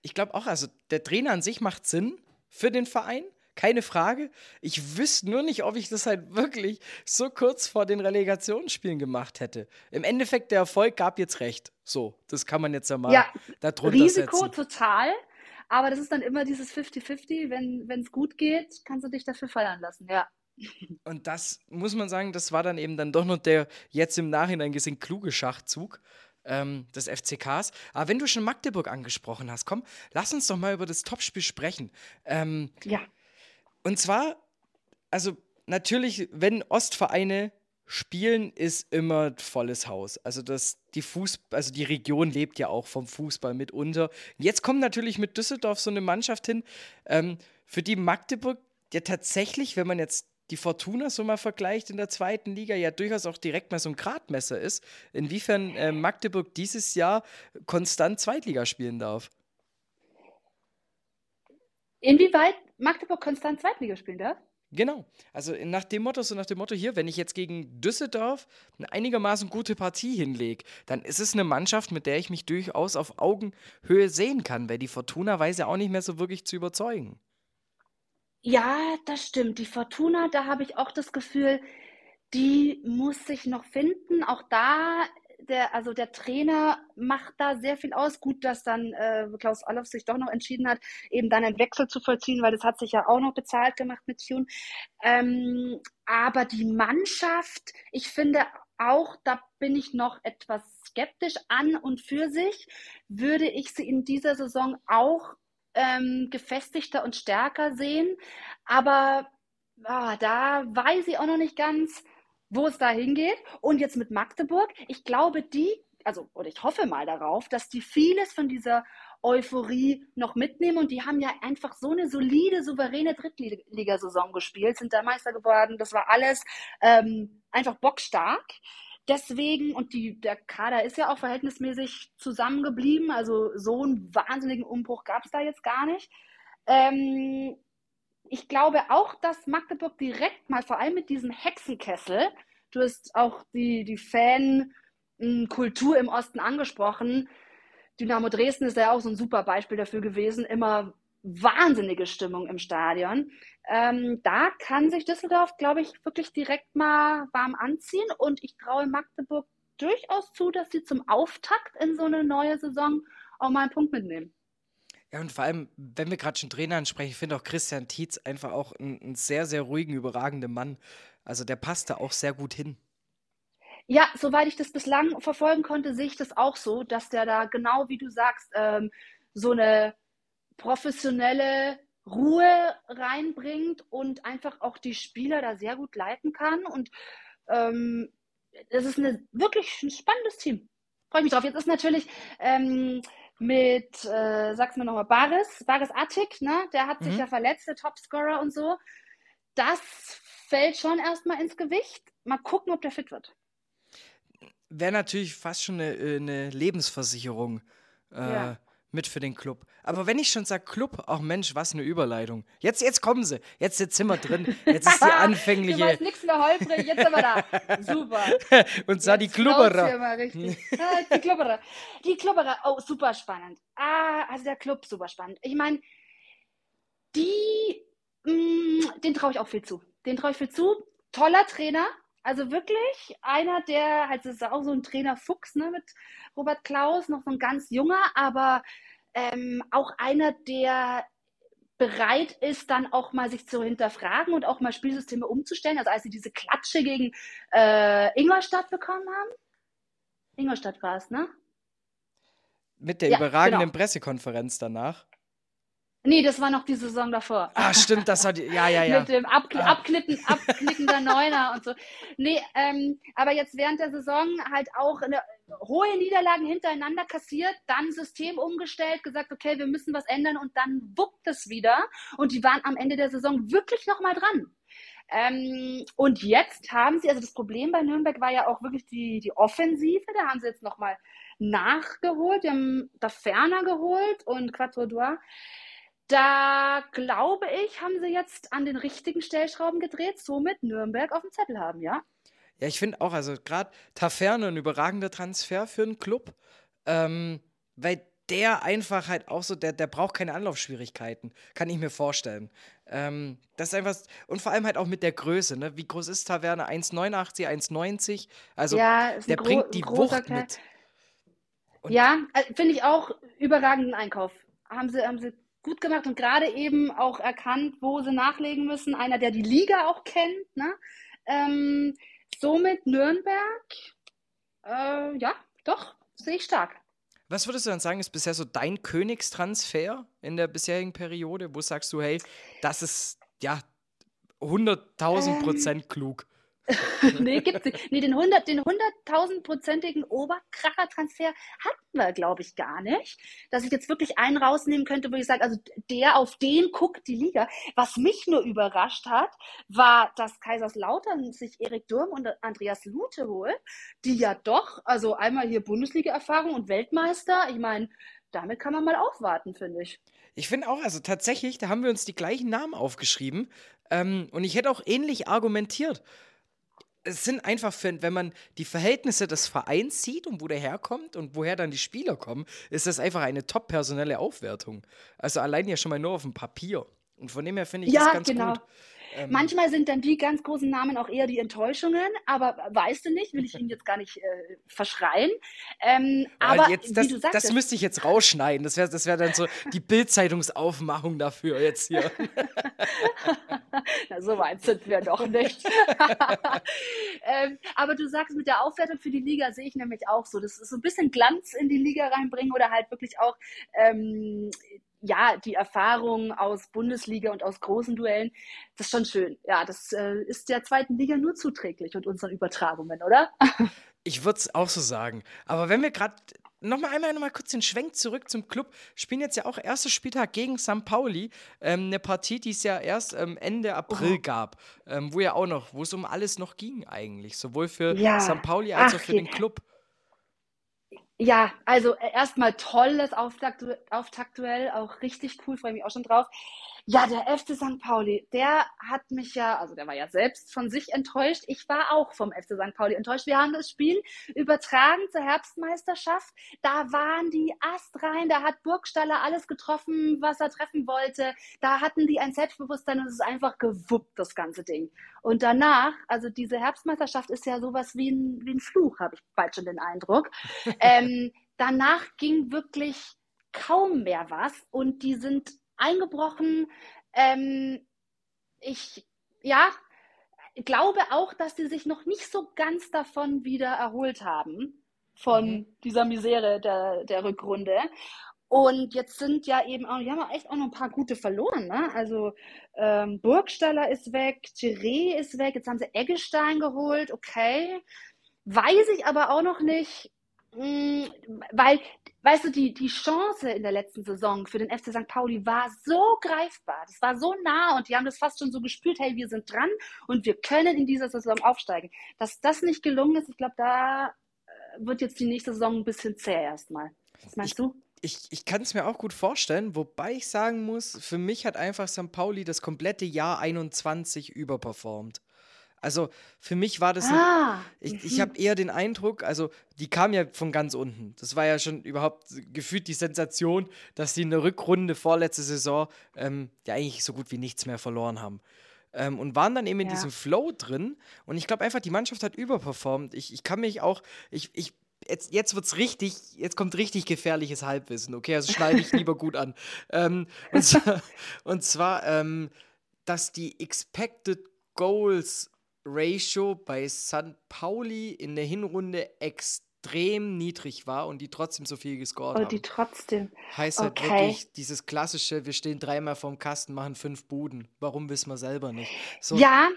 [SPEAKER 2] Ich glaube auch, also der Trainer an sich macht Sinn für den Verein. Keine Frage. Ich wüsste nur nicht, ob ich das halt wirklich so kurz vor den Relegationsspielen gemacht hätte. Im Endeffekt, der Erfolg gab jetzt recht. So, das kann man jetzt ja mal
[SPEAKER 3] Ja,
[SPEAKER 2] darunter
[SPEAKER 3] Risiko
[SPEAKER 2] setzen.
[SPEAKER 3] total. Aber das ist dann immer dieses 50-50. Wenn es gut geht, kannst du dich dafür feiern lassen. Ja.
[SPEAKER 2] Und das muss man sagen, das war dann eben dann doch noch der jetzt im Nachhinein gesehen kluge Schachzug ähm, des FCKs. Aber wenn du schon Magdeburg angesprochen hast, komm, lass uns doch mal über das Topspiel sprechen. Ähm,
[SPEAKER 3] Ja.
[SPEAKER 2] Und zwar, also natürlich, wenn Ostvereine spielen, ist immer volles Haus. Also das, die Fuß, also die Region lebt ja auch vom Fußball mitunter. Jetzt kommt natürlich mit Düsseldorf so eine Mannschaft hin, ähm, für die Magdeburg ja tatsächlich, wenn man jetzt die Fortuna so mal vergleicht in der zweiten Liga, ja durchaus auch direkt mal so ein Gradmesser ist, inwiefern äh, Magdeburg dieses Jahr konstant Zweitliga spielen darf.
[SPEAKER 3] Inwieweit Magdeburg konstant Zweitliga spielen darf?
[SPEAKER 2] Genau. Also nach dem Motto, so nach dem Motto hier, wenn ich jetzt gegen Düsseldorf eine einigermaßen gute Partie hinlege, dann ist es eine Mannschaft, mit der ich mich durchaus auf Augenhöhe sehen kann, weil die Fortuna weiß ja auch nicht mehr so wirklich zu überzeugen.
[SPEAKER 3] Ja, das stimmt. Die Fortuna, da habe ich auch das Gefühl, die muss sich noch finden. Auch da, der, also der Trainer macht da sehr viel aus. Gut, dass dann äh, Klaus Allofs sich doch noch entschieden hat, eben dann einen Wechsel zu vollziehen, weil das hat sich ja auch noch bezahlt gemacht mit Tune. Ähm, aber die Mannschaft, ich finde auch, da bin ich noch etwas skeptisch an und für sich, würde ich sie in dieser Saison auch ähm, gefestigter und stärker sehen. Aber ah, da weiß ich auch noch nicht ganz, wo es da hingeht. Und jetzt mit Magdeburg, ich glaube, die, also, oder ich hoffe mal darauf, dass die vieles von dieser Euphorie noch mitnehmen. Und die haben ja einfach so eine solide, souveräne Drittligasaison gespielt, sind da Meister geworden. Das war alles ähm, einfach bockstark. Deswegen, und die, der Kader ist ja auch verhältnismäßig zusammengeblieben, also so einen wahnsinnigen Umbruch gab es da jetzt gar nicht. Ähm, ich glaube auch, dass Magdeburg direkt mal, vor allem mit diesem Hexenkessel, du hast auch die, die Fan-Kultur im Osten angesprochen. Dynamo Dresden ist ja auch so ein super Beispiel dafür gewesen, immer wahnsinnige Stimmung im Stadion. Ähm, da kann sich Düsseldorf, glaube ich, wirklich direkt mal warm anziehen und ich traue Magdeburg durchaus zu, dass sie zum Auftakt in so eine neue Saison auch mal einen Punkt mitnehmen.
[SPEAKER 2] Ja, und vor allem, wenn wir gerade schon Trainer ansprechen, ich finde auch Christian Tietz einfach auch einen, sehr, sehr ruhigen, überragenden Mann. Also der passt da auch sehr gut hin.
[SPEAKER 3] Ja, soweit ich das bislang verfolgen konnte, sehe ich das auch so, dass der da genau wie du sagst, ähm, so eine professionelle Ruhe reinbringt und einfach auch die Spieler da sehr gut leiten kann. Und ähm, es ist eine, wirklich ein spannendes Team. Freue mich drauf. Jetzt ist natürlich ähm, mit, äh, sag's mir nochmal, Baris, Baris Attik, ne? Der hat mhm. sich ja verletzt, der Topscorer und so. Das fällt schon erstmal ins Gewicht. Mal gucken, ob der fit wird.
[SPEAKER 2] Wäre natürlich fast schon eine, äh, eine Lebensversicherung. Äh, ja mit für den Club. Aber wenn ich schon sage Club, auch Mensch, was eine Überleitung. Jetzt, jetzt kommen sie. Jetzt, sind wir drin. Jetzt ist die anfängliche. du
[SPEAKER 3] weißt nichts mehr holprig, jetzt sind wir da. Super.
[SPEAKER 2] Und zwar die Klubberer.
[SPEAKER 3] ah, die Klubberer. Die Klubberer. Oh, super spannend. Ah, also der Club, super spannend. Ich meine, die, mh, mm, den traue ich auch viel zu. Den traue ich viel zu. Toller Trainer. Also wirklich einer, der, halt, das ist auch so ein Trainer Fuchs, ne, mit Robert Klaus, noch so ein ganz junger, aber ähm, auch einer, der bereit ist, dann auch mal sich zu hinterfragen und auch mal Spielsysteme umzustellen. Also als sie diese Klatsche gegen äh, Ingolstadt bekommen haben. Ingolstadt war es, ne?
[SPEAKER 2] Mit der ja, überragenden genau. Pressekonferenz danach.
[SPEAKER 3] Nee, das war noch die Saison davor.
[SPEAKER 2] Ah, stimmt, das war die, ja, ja, ja.
[SPEAKER 3] Mit dem Abkn ah. Abknicken, Abknicken der Neuner und so. Nee, ähm, aber jetzt während der Saison halt auch eine, hohe Niederlagen hintereinander kassiert, dann System umgestellt, gesagt, okay, wir müssen was ändern und dann wuppt es wieder. Und die waren am Ende der Saison wirklich nochmal dran. Ähm, und jetzt haben sie, also das Problem bei Nürnberg war ja auch wirklich die, die Offensive, da haben sie jetzt nochmal nachgeholt, die haben da Ferner geholt und Quattro Doigt. Da glaube ich, haben sie jetzt an den richtigen Stellschrauben gedreht, somit Nürnberg auf dem Zettel haben, ja?
[SPEAKER 2] Ja, ich finde auch, also gerade Taferne ein überragender Transfer für einen Club, ähm, weil der einfach halt auch so, der, der braucht keine Anlaufschwierigkeiten, kann ich mir vorstellen. Ähm, das ist einfach, und vor allem halt auch mit der Größe, ne? Wie groß ist Taverne? 1,89, 1,90? Also ja, der bringt die Wucht Kerl. mit.
[SPEAKER 3] Und ja, äh, finde ich auch überragenden Einkauf. Haben sie, haben sie gut gemacht und gerade eben auch erkannt, wo sie nachlegen müssen. Einer, der die Liga auch kennt. Ne? Ähm, somit Nürnberg, äh, ja, doch, sehe ich stark.
[SPEAKER 2] Was würdest du dann sagen, ist bisher so dein Königstransfer in der bisherigen Periode? Wo sagst du, hey, das ist ja 100.000 Prozent ähm, klug?
[SPEAKER 3] nee, gibt's nicht. Nee, den 100, den 100.000-prozentigen Oberkracher-Transfer hatten wir, glaube ich, gar nicht. Dass ich jetzt wirklich einen rausnehmen könnte, wo ich sage, also der, auf den guckt die Liga. Was mich nur überrascht hat, war, dass Kaiserslautern sich Erik Durm und Andreas Lute holt, die ja doch, also einmal hier Bundesliga-Erfahrung und Weltmeister. Ich meine, damit kann man mal aufwarten, finde ich.
[SPEAKER 2] Ich finde auch, also tatsächlich, da haben wir uns die gleichen Namen aufgeschrieben. Ähm, und ich hätte auch ähnlich argumentiert es sind einfach, für, wenn man die Verhältnisse des Vereins sieht und wo der herkommt und woher dann die Spieler kommen, ist das einfach eine top personelle Aufwertung. Also allein ja schon mal nur auf dem Papier. Und von dem her finde ich ja, das ganz genau. gut.
[SPEAKER 3] Ähm, Manchmal sind dann die ganz großen Namen auch eher die Enttäuschungen, aber weißt du nicht, will ich Ihnen jetzt gar nicht äh, verschreien. Ähm, aber
[SPEAKER 2] jetzt, das, sagtest, das müsste ich jetzt rausschneiden. Das wäre das wär dann so die Bildzeitungsaufmachung dafür jetzt hier.
[SPEAKER 3] Na, so weit sind wir doch nicht. ähm, aber du sagst, mit der Aufwertung für die Liga sehe ich nämlich auch so. Das ist so ein bisschen Glanz in die Liga reinbringen oder halt wirklich auch ähm, ja, die Erfahrung aus Bundesliga und aus großen Duellen, das ist schon schön. Ja, das äh, ist der zweiten Liga nur zuträglich und unseren Übertragungen, oder?
[SPEAKER 2] ich würde es auch so sagen. Aber wenn wir gerade noch mal einmal noch mal kurz den Schwenk zurück zum Club. Spielen jetzt ja auch erster Spieltag gegen St. Pauli. Ähm, eine Partie, die es ja erst ähm, Ende April oh. gab. Ähm, wo ja auch noch, wo es um alles noch ging eigentlich. Sowohl für ja. St. Pauli als Ach, auch für den Club.
[SPEAKER 3] Ja, also äh, erstmal tolles Auftakt, Auftaktduell, auch richtig cool, freue mich auch schon drauf. Ja, der FC St. Pauli, der hat mich ja, also der war ja selbst von sich enttäuscht. Ich war auch vom FC St. Pauli enttäuscht. Wir haben das Spiel übertragen zur Herbstmeisterschaft. Da waren die astrein, da hat Burgstaller alles getroffen, was er treffen wollte. Da hatten die ein Selbstbewusstsein und es ist einfach gewuppt, das ganze Ding. Und danach, also diese Herbstmeisterschaft ist ja sowas wie ein, wie ein Fluch, habe ich bald schon den Eindruck. ähm, danach ging wirklich kaum mehr was und die sind eingebrochen. Ähm, ich, ja, glaube auch, dass sie sich noch nicht so ganz davon wieder erholt haben, von mhm. dieser Misere der, der Rückrunde. Und jetzt sind ja eben auch, die haben echt auch noch ein paar gute verloren. Ne? Also ähm, Burgstaller ist weg, Thierry ist weg, jetzt haben sie Eggestein geholt, okay. Weiß ich aber auch noch nicht, mh, hm, weil, weißt du, die, die Chance in der letzten Saison für den FC St. Pauli war so greifbar, das war so nah und die haben das fast schon so gespürt, hey, wir sind dran und wir können in dieser Saison aufsteigen. Dass das nicht gelungen ist, ich glaube, da äh, wird jetzt die nächste Saison ein bisschen zäh erstmal. Was meinst
[SPEAKER 2] ich,
[SPEAKER 3] du?
[SPEAKER 2] ich, ich kann es mir auch gut vorstellen, wobei ich sagen muss, für mich hat einfach St. Pauli das komplette Jahr 21 überperformt. Also für mich war das.
[SPEAKER 3] Ah,
[SPEAKER 2] ein, ich ich habe eher den Eindruck, also die kam ja von ganz unten. Das war ja schon überhaupt gefühlt die Sensation, dass die in der Rückrunde vorletzte Saison ähm, ja eigentlich so gut wie nichts mehr verloren haben. Ähm, und waren dann eben in ja. diesem Flow drin. Und ich glaube einfach, die Mannschaft hat überperformt. Ich, ich kann mich auch, ich, ich jetzt, jetzt wird's richtig, jetzt kommt richtig gefährliches Halbwissen, okay? Also schneide ich lieber gut an. Ähm, und zwar, und zwar ähm, dass die Expected Goals Ratio bei St. Pauli in der Hinrunde extrem niedrig war und die trotzdem so viel gescored
[SPEAKER 3] oh,
[SPEAKER 2] haben.
[SPEAKER 3] die trotzdem.
[SPEAKER 2] Heißt halt okay. wirklich dieses klassische, wir stehen dreimal vorm Kasten, machen fünf Buden. Warum wissen wir selber nicht?
[SPEAKER 3] So. Ja,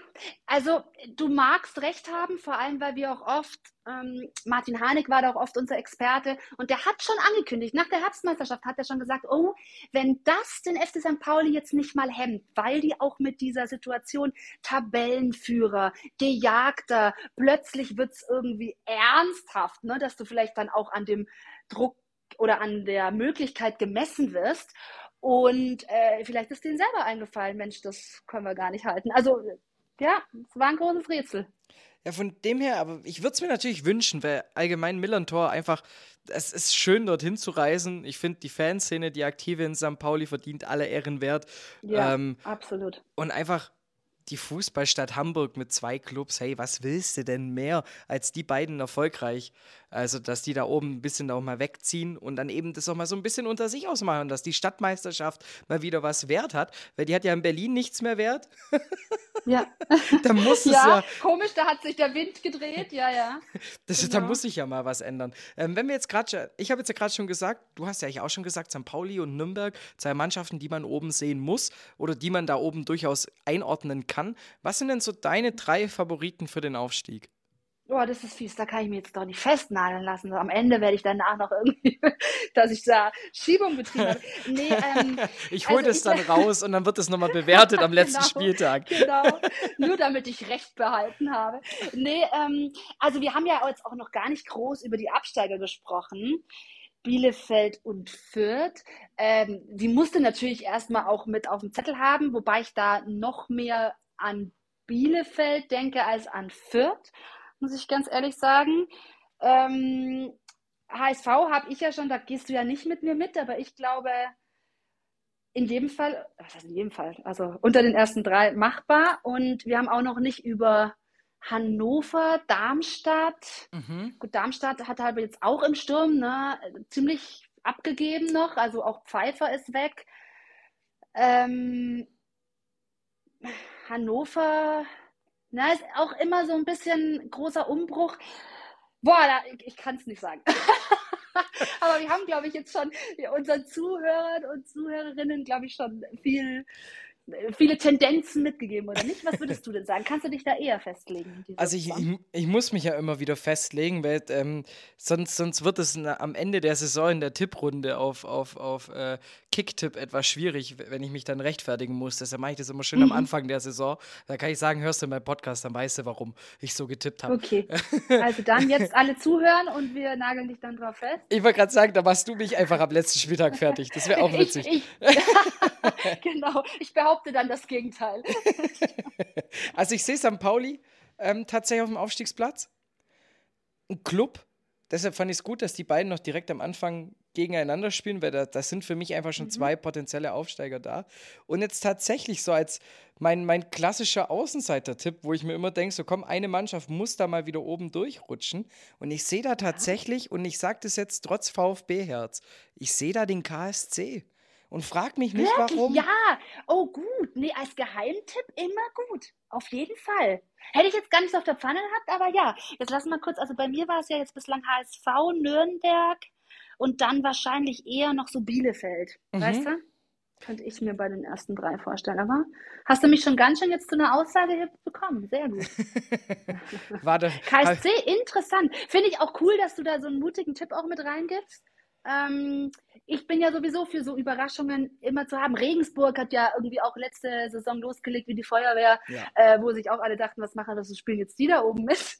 [SPEAKER 3] also du magst recht haben, vor allem weil wir auch oft ähm, Martin Harnik war da auch oft unser Experte und der hat schon angekündigt, nach der Herbstmeisterschaft hat er schon gesagt, oh, wenn das den FC St. Pauli jetzt nicht mal hemmt, weil die auch mit dieser Situation Tabellenführer, Gejagter, plötzlich wird es irgendwie ernsthaft, ne, dass du vielleicht dann auch an dem Druck oder an der Möglichkeit gemessen wirst. Und äh, vielleicht ist denen selber eingefallen, Mensch, das können wir gar nicht halten. Also ja, es war ein großes Rätsel.
[SPEAKER 2] Ja, von dem her, aber ich würde es mir natürlich wünschen, weil allgemein Millantor einfach, es ist schön, dorthin zu reisen. Ich finde, die Fanszene, die aktive in St. Pauli, verdient alle Ehren wert.
[SPEAKER 3] Ja, ähm, absolut.
[SPEAKER 2] Und einfach die Fußballstadt Hamburg mit zwei Clubs, hey, was willst du denn mehr als die beiden erfolgreich? Also, dass die da oben ein bisschen auch mal wegziehen und dann eben das auch mal so ein bisschen unter sich ausmachen, dass die Stadtmeisterschaft mal wieder was wert hat, weil die hat ja in Berlin nichts mehr wert.
[SPEAKER 3] Ja.
[SPEAKER 2] da muss es ja, ja.
[SPEAKER 3] Komisch, da hat sich der Wind gedreht, ja, ja.
[SPEAKER 2] Das, genau. Da muss sich ja mal was ändern. Ähm, wenn wir jetzt gerade, ich habe jetzt ja gerade schon gesagt, du hast ja eigentlich auch schon gesagt, St. Pauli und Nürnberg, zwei Mannschaften, die man oben sehen muss oder die man da oben durchaus einordnen kann. Was sind denn so deine drei Favoriten für den Aufstieg?
[SPEAKER 3] Boah, das ist fies, da kann ich mir jetzt doch nicht festnageln lassen. Am Ende werde ich danach noch irgendwie, dass ich da Schiebung betrieben habe. Nee, ähm,
[SPEAKER 2] ich hole also das dann raus und dann wird es nochmal bewertet am letzten genau, Spieltag.
[SPEAKER 3] Genau, nur damit ich Recht behalten habe. Nee, ähm, also wir haben ja jetzt auch noch gar nicht groß über die Absteiger gesprochen. Bielefeld und Fürth. Ähm, die musste natürlich erstmal auch mit auf dem Zettel haben, wobei ich da noch mehr an Bielefeld denke als an Fürth muss ich ganz ehrlich sagen. Ähm, HSV habe ich ja schon, da gehst du ja nicht mit mir mit, aber ich glaube, in jedem Fall, was heißt in jedem Fall, also unter den ersten drei machbar. Und wir haben auch noch nicht über Hannover, Darmstadt. Mhm. Gut, Darmstadt hat halt jetzt auch im Sturm ne, ziemlich abgegeben noch, also auch Pfeiffer ist weg. Ähm, Hannover, na, ist auch immer so ein bisschen großer Umbruch. Boah, da, ich, ich kann es nicht sagen. Aber wir haben, glaube ich, jetzt schon unseren Zuhörern und Zuhörerinnen, glaube ich, schon viel viele Tendenzen mitgegeben, oder nicht? Was würdest du denn sagen? Kannst du dich da eher festlegen?
[SPEAKER 2] Also ich, ich, ich, muss mich ja immer wieder festlegen, weil ähm, sonst, sonst wird es am Ende der Saison in der Tipprunde auf, auf, auf äh, Kicktipp etwas schwierig, wenn ich mich dann rechtfertigen muss. Deshalb mache ich das immer schön mhm. am Anfang der Saison. Da kann ich sagen, hörst du meinen Podcast, dann weißt du, warum ich so getippt habe.
[SPEAKER 3] Okay, also dann jetzt alle zuhören und wir nageln dich dann drauf fest.
[SPEAKER 2] Ich wollte gerade sagen, da machst du mich einfach am letzten Spieltag fertig. Das wäre auch witzig.
[SPEAKER 3] Ich, genau, ich behaupte behaupte dann das Gegenteil.
[SPEAKER 2] also ich sehe St. Pauli ähm, tatsächlich auf dem Aufstiegsplatz. Ein Club. Deshalb fand ich es gut, dass die beiden noch direkt am Anfang gegeneinander spielen, weil da, das sind für mich einfach schon mhm. zwei potenzielle Aufsteiger da. Und jetzt tatsächlich so als mein, mein klassischer Außenseiter-Tipp, wo ich mir immer denke, so komm, eine Mannschaft muss da mal wieder oben durchrutschen. Und ich sehe da tatsächlich, und ich sage das jetzt trotz VfB-Herz, ich sehe da den KSC. Und frag mich nicht,
[SPEAKER 3] Wirklich?
[SPEAKER 2] warum.
[SPEAKER 3] Ja, oh gut. Nee, als Geheimtipp immer gut. Auf jeden Fall. Hätte ich jetzt gar nicht so auf der Pfanne gehabt, aber ja, jetzt lassen wir kurz, also bei mir war es ja jetzt bislang HSV, Nürnberg und dann wahrscheinlich eher noch so Bielefeld, mhm. weißt du? Könnte ich mir bei den ersten drei vorstellen. Aber hast du mich schon ganz schön jetzt zu einer Aussage bekommen? Sehr gut.
[SPEAKER 2] Warte.
[SPEAKER 3] KSC, interessant. Finde ich auch cool, dass du da so einen mutigen Tipp auch mit reingibst. Ähm, ich bin ja sowieso für so Überraschungen immer zu haben. Regensburg hat ja irgendwie auch letzte Saison losgelegt wie die Feuerwehr, ja. äh, wo sich auch alle dachten, was machen das, spielen jetzt die da oben mit.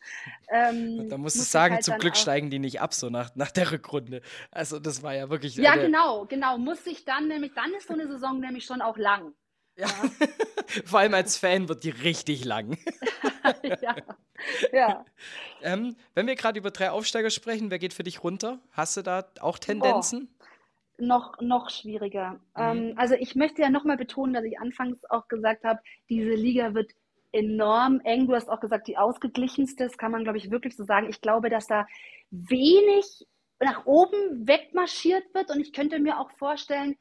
[SPEAKER 2] Ähm, da musst du sagen, halt zum Glück steigen die nicht ab, so nach, nach der Rückrunde. Also das war ja wirklich.
[SPEAKER 3] Ja, genau, genau. Muss ich dann nämlich, dann ist so eine Saison nämlich schon auch lang.
[SPEAKER 2] Ja. Vor allem als Fan wird die richtig lang.
[SPEAKER 3] ja. ja.
[SPEAKER 2] Ähm, wenn wir gerade über drei Aufsteiger sprechen, wer geht für dich runter? Hast du da auch Tendenzen?
[SPEAKER 3] Oh, noch, noch schwieriger. Mhm. Ähm, also ich möchte ja nochmal betonen, dass ich anfangs auch gesagt habe, diese Liga wird enorm eng. Du hast auch gesagt, die ausgeglichenste, das kann man, glaube ich, wirklich so sagen. Ich glaube, dass da wenig nach oben wegmarschiert wird und ich könnte mir auch vorstellen,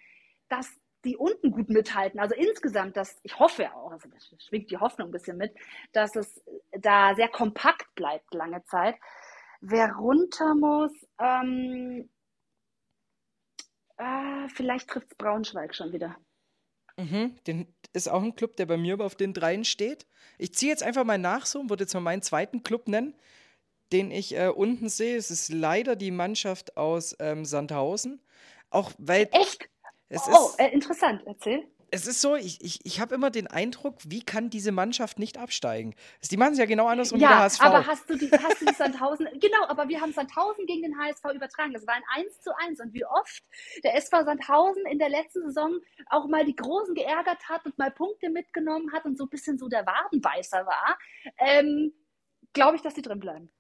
[SPEAKER 3] dass die unten gut mithalten. Also insgesamt, dass ich hoffe auch, also das schwingt die Hoffnung ein bisschen mit, dass es da sehr kompakt bleibt lange Zeit. Wer runter muss, ähm, äh, vielleicht trifft es Braunschweig schon wieder.
[SPEAKER 2] Mhm, den ist auch ein Club, der bei mir auf den dreien steht. Ich ziehe jetzt einfach mal nach so und würde jetzt mal meinen zweiten Club nennen, den ich äh, unten sehe. Es ist leider die Mannschaft aus ähm, Sandhausen. Auch weil.
[SPEAKER 3] Echt? Es oh, ist, äh, interessant, erzähl.
[SPEAKER 2] Es ist so, ich, ich, ich habe immer den Eindruck, wie kann diese Mannschaft nicht absteigen? Die machen es ja genau andersrum
[SPEAKER 3] ja,
[SPEAKER 2] wie der HSV.
[SPEAKER 3] aber hast du die, hast du die Sandhausen, genau, aber wir haben Sandhausen gegen den HSV übertragen. Das war ein 1 zu 1. Und wie oft der SV Sandhausen in der letzten Saison auch mal die Großen geärgert hat und mal Punkte mitgenommen hat und so ein bisschen so der Wadenbeißer war, ähm, glaube ich, dass die drin bleiben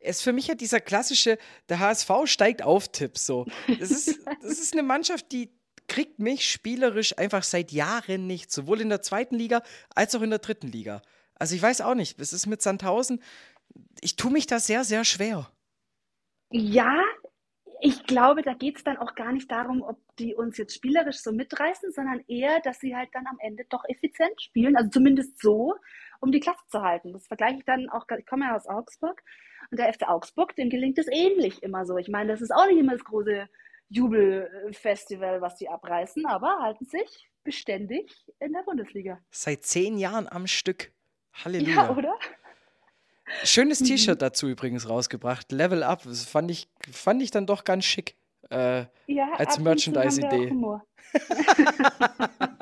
[SPEAKER 2] ist für mich ja dieser klassische, der HSV steigt auf Tipp so. Das ist, das ist eine Mannschaft, die, kriegt mich spielerisch einfach seit Jahren nicht, sowohl in der zweiten Liga als auch in der dritten Liga. Also ich weiß auch nicht, es ist mit Sandhausen, ich tue mich da sehr, sehr schwer.
[SPEAKER 3] Ja, ich glaube, da geht es dann auch gar nicht darum, ob die uns jetzt spielerisch so mitreißen, sondern eher, dass sie halt dann am Ende doch effizient spielen, also zumindest so, um die Klasse zu halten. Das vergleiche ich dann auch, ich komme ja aus Augsburg und der FC Augsburg, dem gelingt es ähnlich immer so. Ich meine, das ist auch nicht immer das große Jubelfestival, was die abreißen, aber halten sich beständig in der Bundesliga.
[SPEAKER 2] Seit zehn Jahren am Stück. Halleluja.
[SPEAKER 3] Ja, oder?
[SPEAKER 2] Schönes mhm. T-Shirt dazu übrigens rausgebracht. Level Up. Das fand ich, fand ich dann doch ganz schick. Äh, ja, als Merchandise-Idee.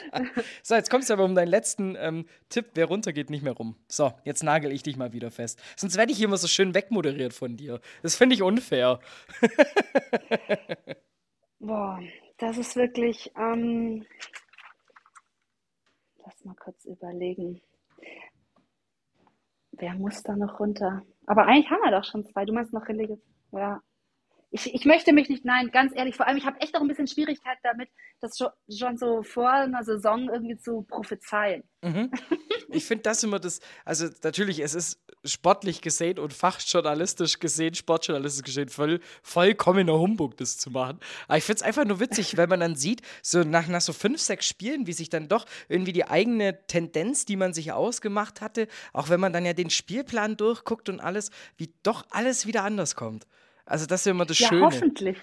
[SPEAKER 2] so, jetzt kommst du aber um deinen letzten ähm, Tipp, wer runtergeht, nicht mehr rum. So, jetzt nagel ich dich mal wieder fest. Sonst werde ich hier immer so schön wegmoderiert von dir. Das finde ich unfair.
[SPEAKER 3] Boah, das ist wirklich. Ähm, lass mal kurz überlegen. Wer muss da noch runter? Aber eigentlich haben wir doch schon zwei. Du meinst noch Relegation. Ja ich, ich möchte mich nicht, nein, ganz ehrlich, vor allem, ich habe echt auch ein bisschen Schwierigkeit damit, das schon, schon so vor einer Saison irgendwie zu prophezeien.
[SPEAKER 2] Mhm. Ich finde das immer das, also natürlich, es ist sportlich gesehen und fachjournalistisch gesehen, sportjournalistisch gesehen, voll, vollkommener Humbug, das zu machen. Aber ich finde es einfach nur witzig, wenn man dann sieht, so nach, nach so fünf, sechs Spielen, wie sich dann doch irgendwie die eigene Tendenz, die man sich ausgemacht hatte, auch wenn man dann ja den Spielplan durchguckt und alles, wie doch alles wieder anders kommt. Also das ist immer das
[SPEAKER 3] ja,
[SPEAKER 2] Schöne.
[SPEAKER 3] Hoffentlich.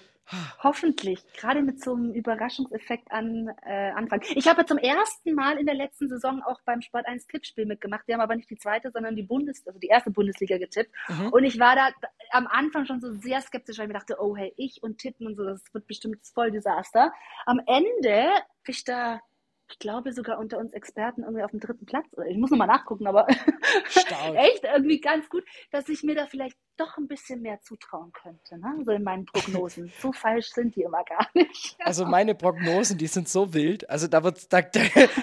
[SPEAKER 3] Hoffentlich, gerade mit so einem Überraschungseffekt an äh, Anfang. Ich habe zum ersten Mal in der letzten Saison auch beim Sport 1 Tippspiel mitgemacht. Wir haben aber nicht die zweite, sondern die Bundes, also die erste Bundesliga getippt. Mhm. Und ich war da am Anfang schon so sehr skeptisch, weil ich mir dachte, oh hey, ich und Tippen und so, das wird bestimmt voll Desaster. Am Ende bin ich da ich glaube sogar unter uns Experten irgendwie auf dem dritten Platz. Ich muss nochmal nachgucken, aber echt irgendwie ganz gut, dass ich mir da vielleicht doch ein bisschen mehr zutrauen könnte, ne? so in meinen Prognosen. so falsch sind die immer gar nicht.
[SPEAKER 2] Also meine Prognosen, die sind so wild. Also da wird, da,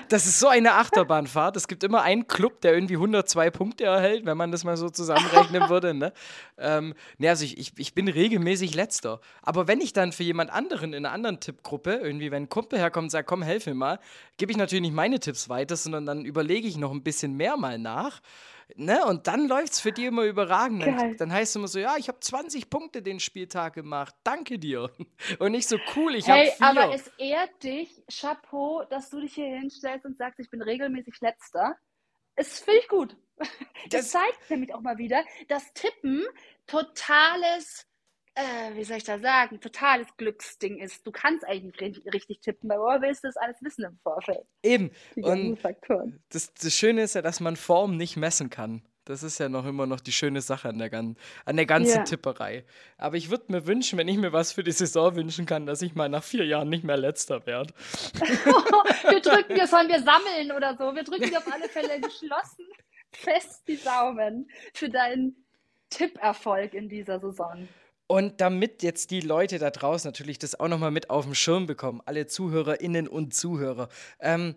[SPEAKER 2] das ist so eine Achterbahnfahrt. Es gibt immer einen Club, der irgendwie 102 Punkte erhält, wenn man das mal so zusammenrechnen würde. Ne? Ähm, ne, also ich, ich, ich bin regelmäßig Letzter. Aber wenn ich dann für jemand anderen in einer anderen Tippgruppe, irgendwie wenn ein Kumpel herkommt und sagt, komm, helf mir mal, gebe ich natürlich nicht meine Tipps weiter, sondern dann überlege ich noch ein bisschen mehr mal nach. Ne? Und dann läuft es für die immer überragend. Dann, dann, heißt es immer so, ja, ich habe 20 Punkte den Spieltag gemacht. Danke dir. Und nicht so cool, ich
[SPEAKER 3] hey,
[SPEAKER 2] habe
[SPEAKER 3] aber es ehrt dich, Chapeau, dass du dich hier hinstellst und sagst, ich bin regelmäßig Letzter. es finde ich gut. Das, das zeigt nämlich auch mal wieder, dass Tippen totales äh, wie soll ich das sagen, totales Glücksding ist. Du kannst eigentlich nicht richtig tippen, weil woher willst du das alles wissen im Vorfeld?
[SPEAKER 2] Eben. Und das, das Schöne ist ja, dass man Form nicht messen kann. Das ist ja noch immer noch die schöne Sache an der, an der ganzen ja. Tipperei. Aber ich würde mir wünschen, wenn ich mir was für die Saison wünschen kann, dass ich mal nach vier Jahren nicht mehr letzter werde.
[SPEAKER 3] wir drücken, wir sollen wir sammeln oder so. Wir drücken dir auf alle Fälle geschlossen fest die Daumen für deinen Tipperfolg in dieser Saison.
[SPEAKER 2] Und damit jetzt die Leute da draußen natürlich das auch nochmal mit auf dem Schirm bekommen, alle ZuhörerInnen und Zuhörer. Ähm,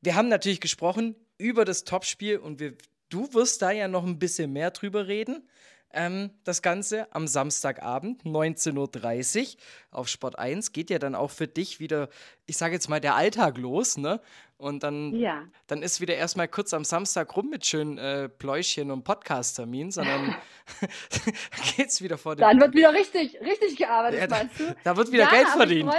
[SPEAKER 2] wir haben natürlich gesprochen über das Topspiel und wir, du wirst da ja noch ein bisschen mehr drüber reden. Ähm, das Ganze am Samstagabend, 19.30 Uhr auf Sport 1. Geht ja dann auch für dich wieder, ich sage jetzt mal, der Alltag los, ne? Und dann, ja. dann ist wieder erstmal kurz am Samstag rum mit schönen äh, Pläuschen und Podcast-Termin, sondern geht's wieder vor
[SPEAKER 3] dem. Dann wird wieder richtig, richtig gearbeitet, ja, meinst du?
[SPEAKER 2] Da wird wieder ja, Geld verdient.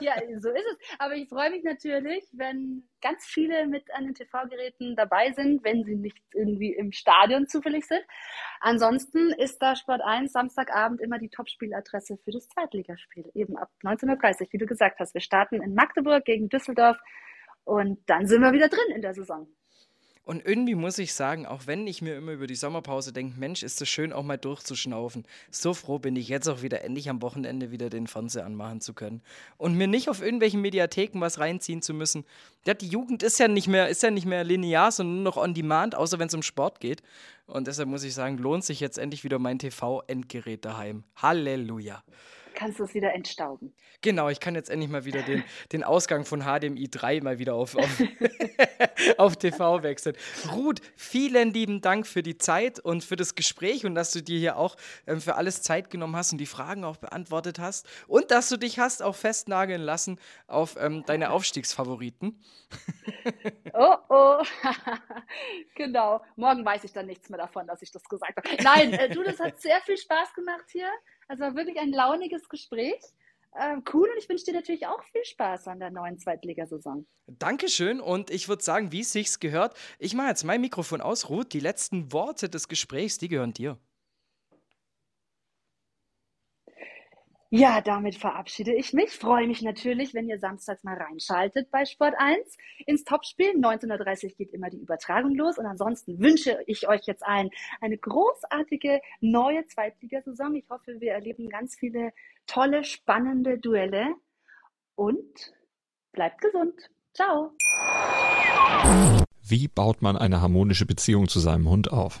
[SPEAKER 3] ja, so ist es. Aber ich freue mich natürlich, wenn ganz viele mit an den TV-Geräten dabei sind, wenn sie nicht irgendwie im Stadion zufällig sind. Ansonsten ist da Sport 1 Samstagabend immer die Topspieladresse für das Zweitligaspiel, eben ab 19.30 Uhr, wie du gesagt hast. Wir starten in Magdeburg gegen Düsseldorf. Und dann sind wir wieder drin in der Saison.
[SPEAKER 2] Und irgendwie muss ich sagen, auch wenn ich mir immer über die Sommerpause denke, Mensch, ist es schön, auch mal durchzuschnaufen. So froh bin ich jetzt auch wieder endlich am Wochenende wieder den Fernseher anmachen zu können. Und mir nicht auf irgendwelchen Mediatheken was reinziehen zu müssen. Ja, die Jugend ist ja nicht mehr, ist ja nicht mehr linear, sondern nur noch on demand, außer wenn es um Sport geht. Und deshalb muss ich sagen, lohnt sich jetzt endlich wieder mein TV-Endgerät daheim. Halleluja
[SPEAKER 3] kannst du es wieder entstauben.
[SPEAKER 2] Genau, ich kann jetzt endlich mal wieder den, den Ausgang von HDMI 3 mal wieder auf, auf, auf TV wechseln. Ruth, vielen lieben Dank für die Zeit und für das Gespräch und dass du dir hier auch ähm, für alles Zeit genommen hast und die Fragen auch beantwortet hast und dass du dich hast auch festnageln lassen auf ähm, deine Aufstiegsfavoriten.
[SPEAKER 3] oh, oh. genau. Morgen weiß ich dann nichts mehr davon, dass ich das gesagt habe. Nein, äh, du, das hat sehr viel Spaß gemacht hier. Also wirklich ein launiges Gespräch. Ähm, cool und ich wünsche dir natürlich auch viel Spaß an der neuen Zweitligasaison.
[SPEAKER 2] Dankeschön und ich würde sagen, wie es sich gehört, ich mache jetzt mein Mikrofon aus, Ruth. Die letzten Worte des Gesprächs, die gehören dir.
[SPEAKER 3] Ja, damit verabschiede ich mich. Freue mich natürlich, wenn ihr samstags mal reinschaltet bei Sport 1 ins Topspiel. 19.30 Uhr geht immer die Übertragung los. Und ansonsten wünsche ich euch jetzt allen eine großartige neue Zweitligasaison. Ich hoffe, wir erleben ganz viele tolle, spannende Duelle. Und bleibt gesund. Ciao.
[SPEAKER 4] Wie baut man eine harmonische Beziehung zu seinem Hund auf?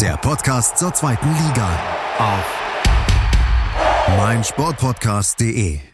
[SPEAKER 1] Der Podcast zur zweiten Liga auf meinsportpodcast.de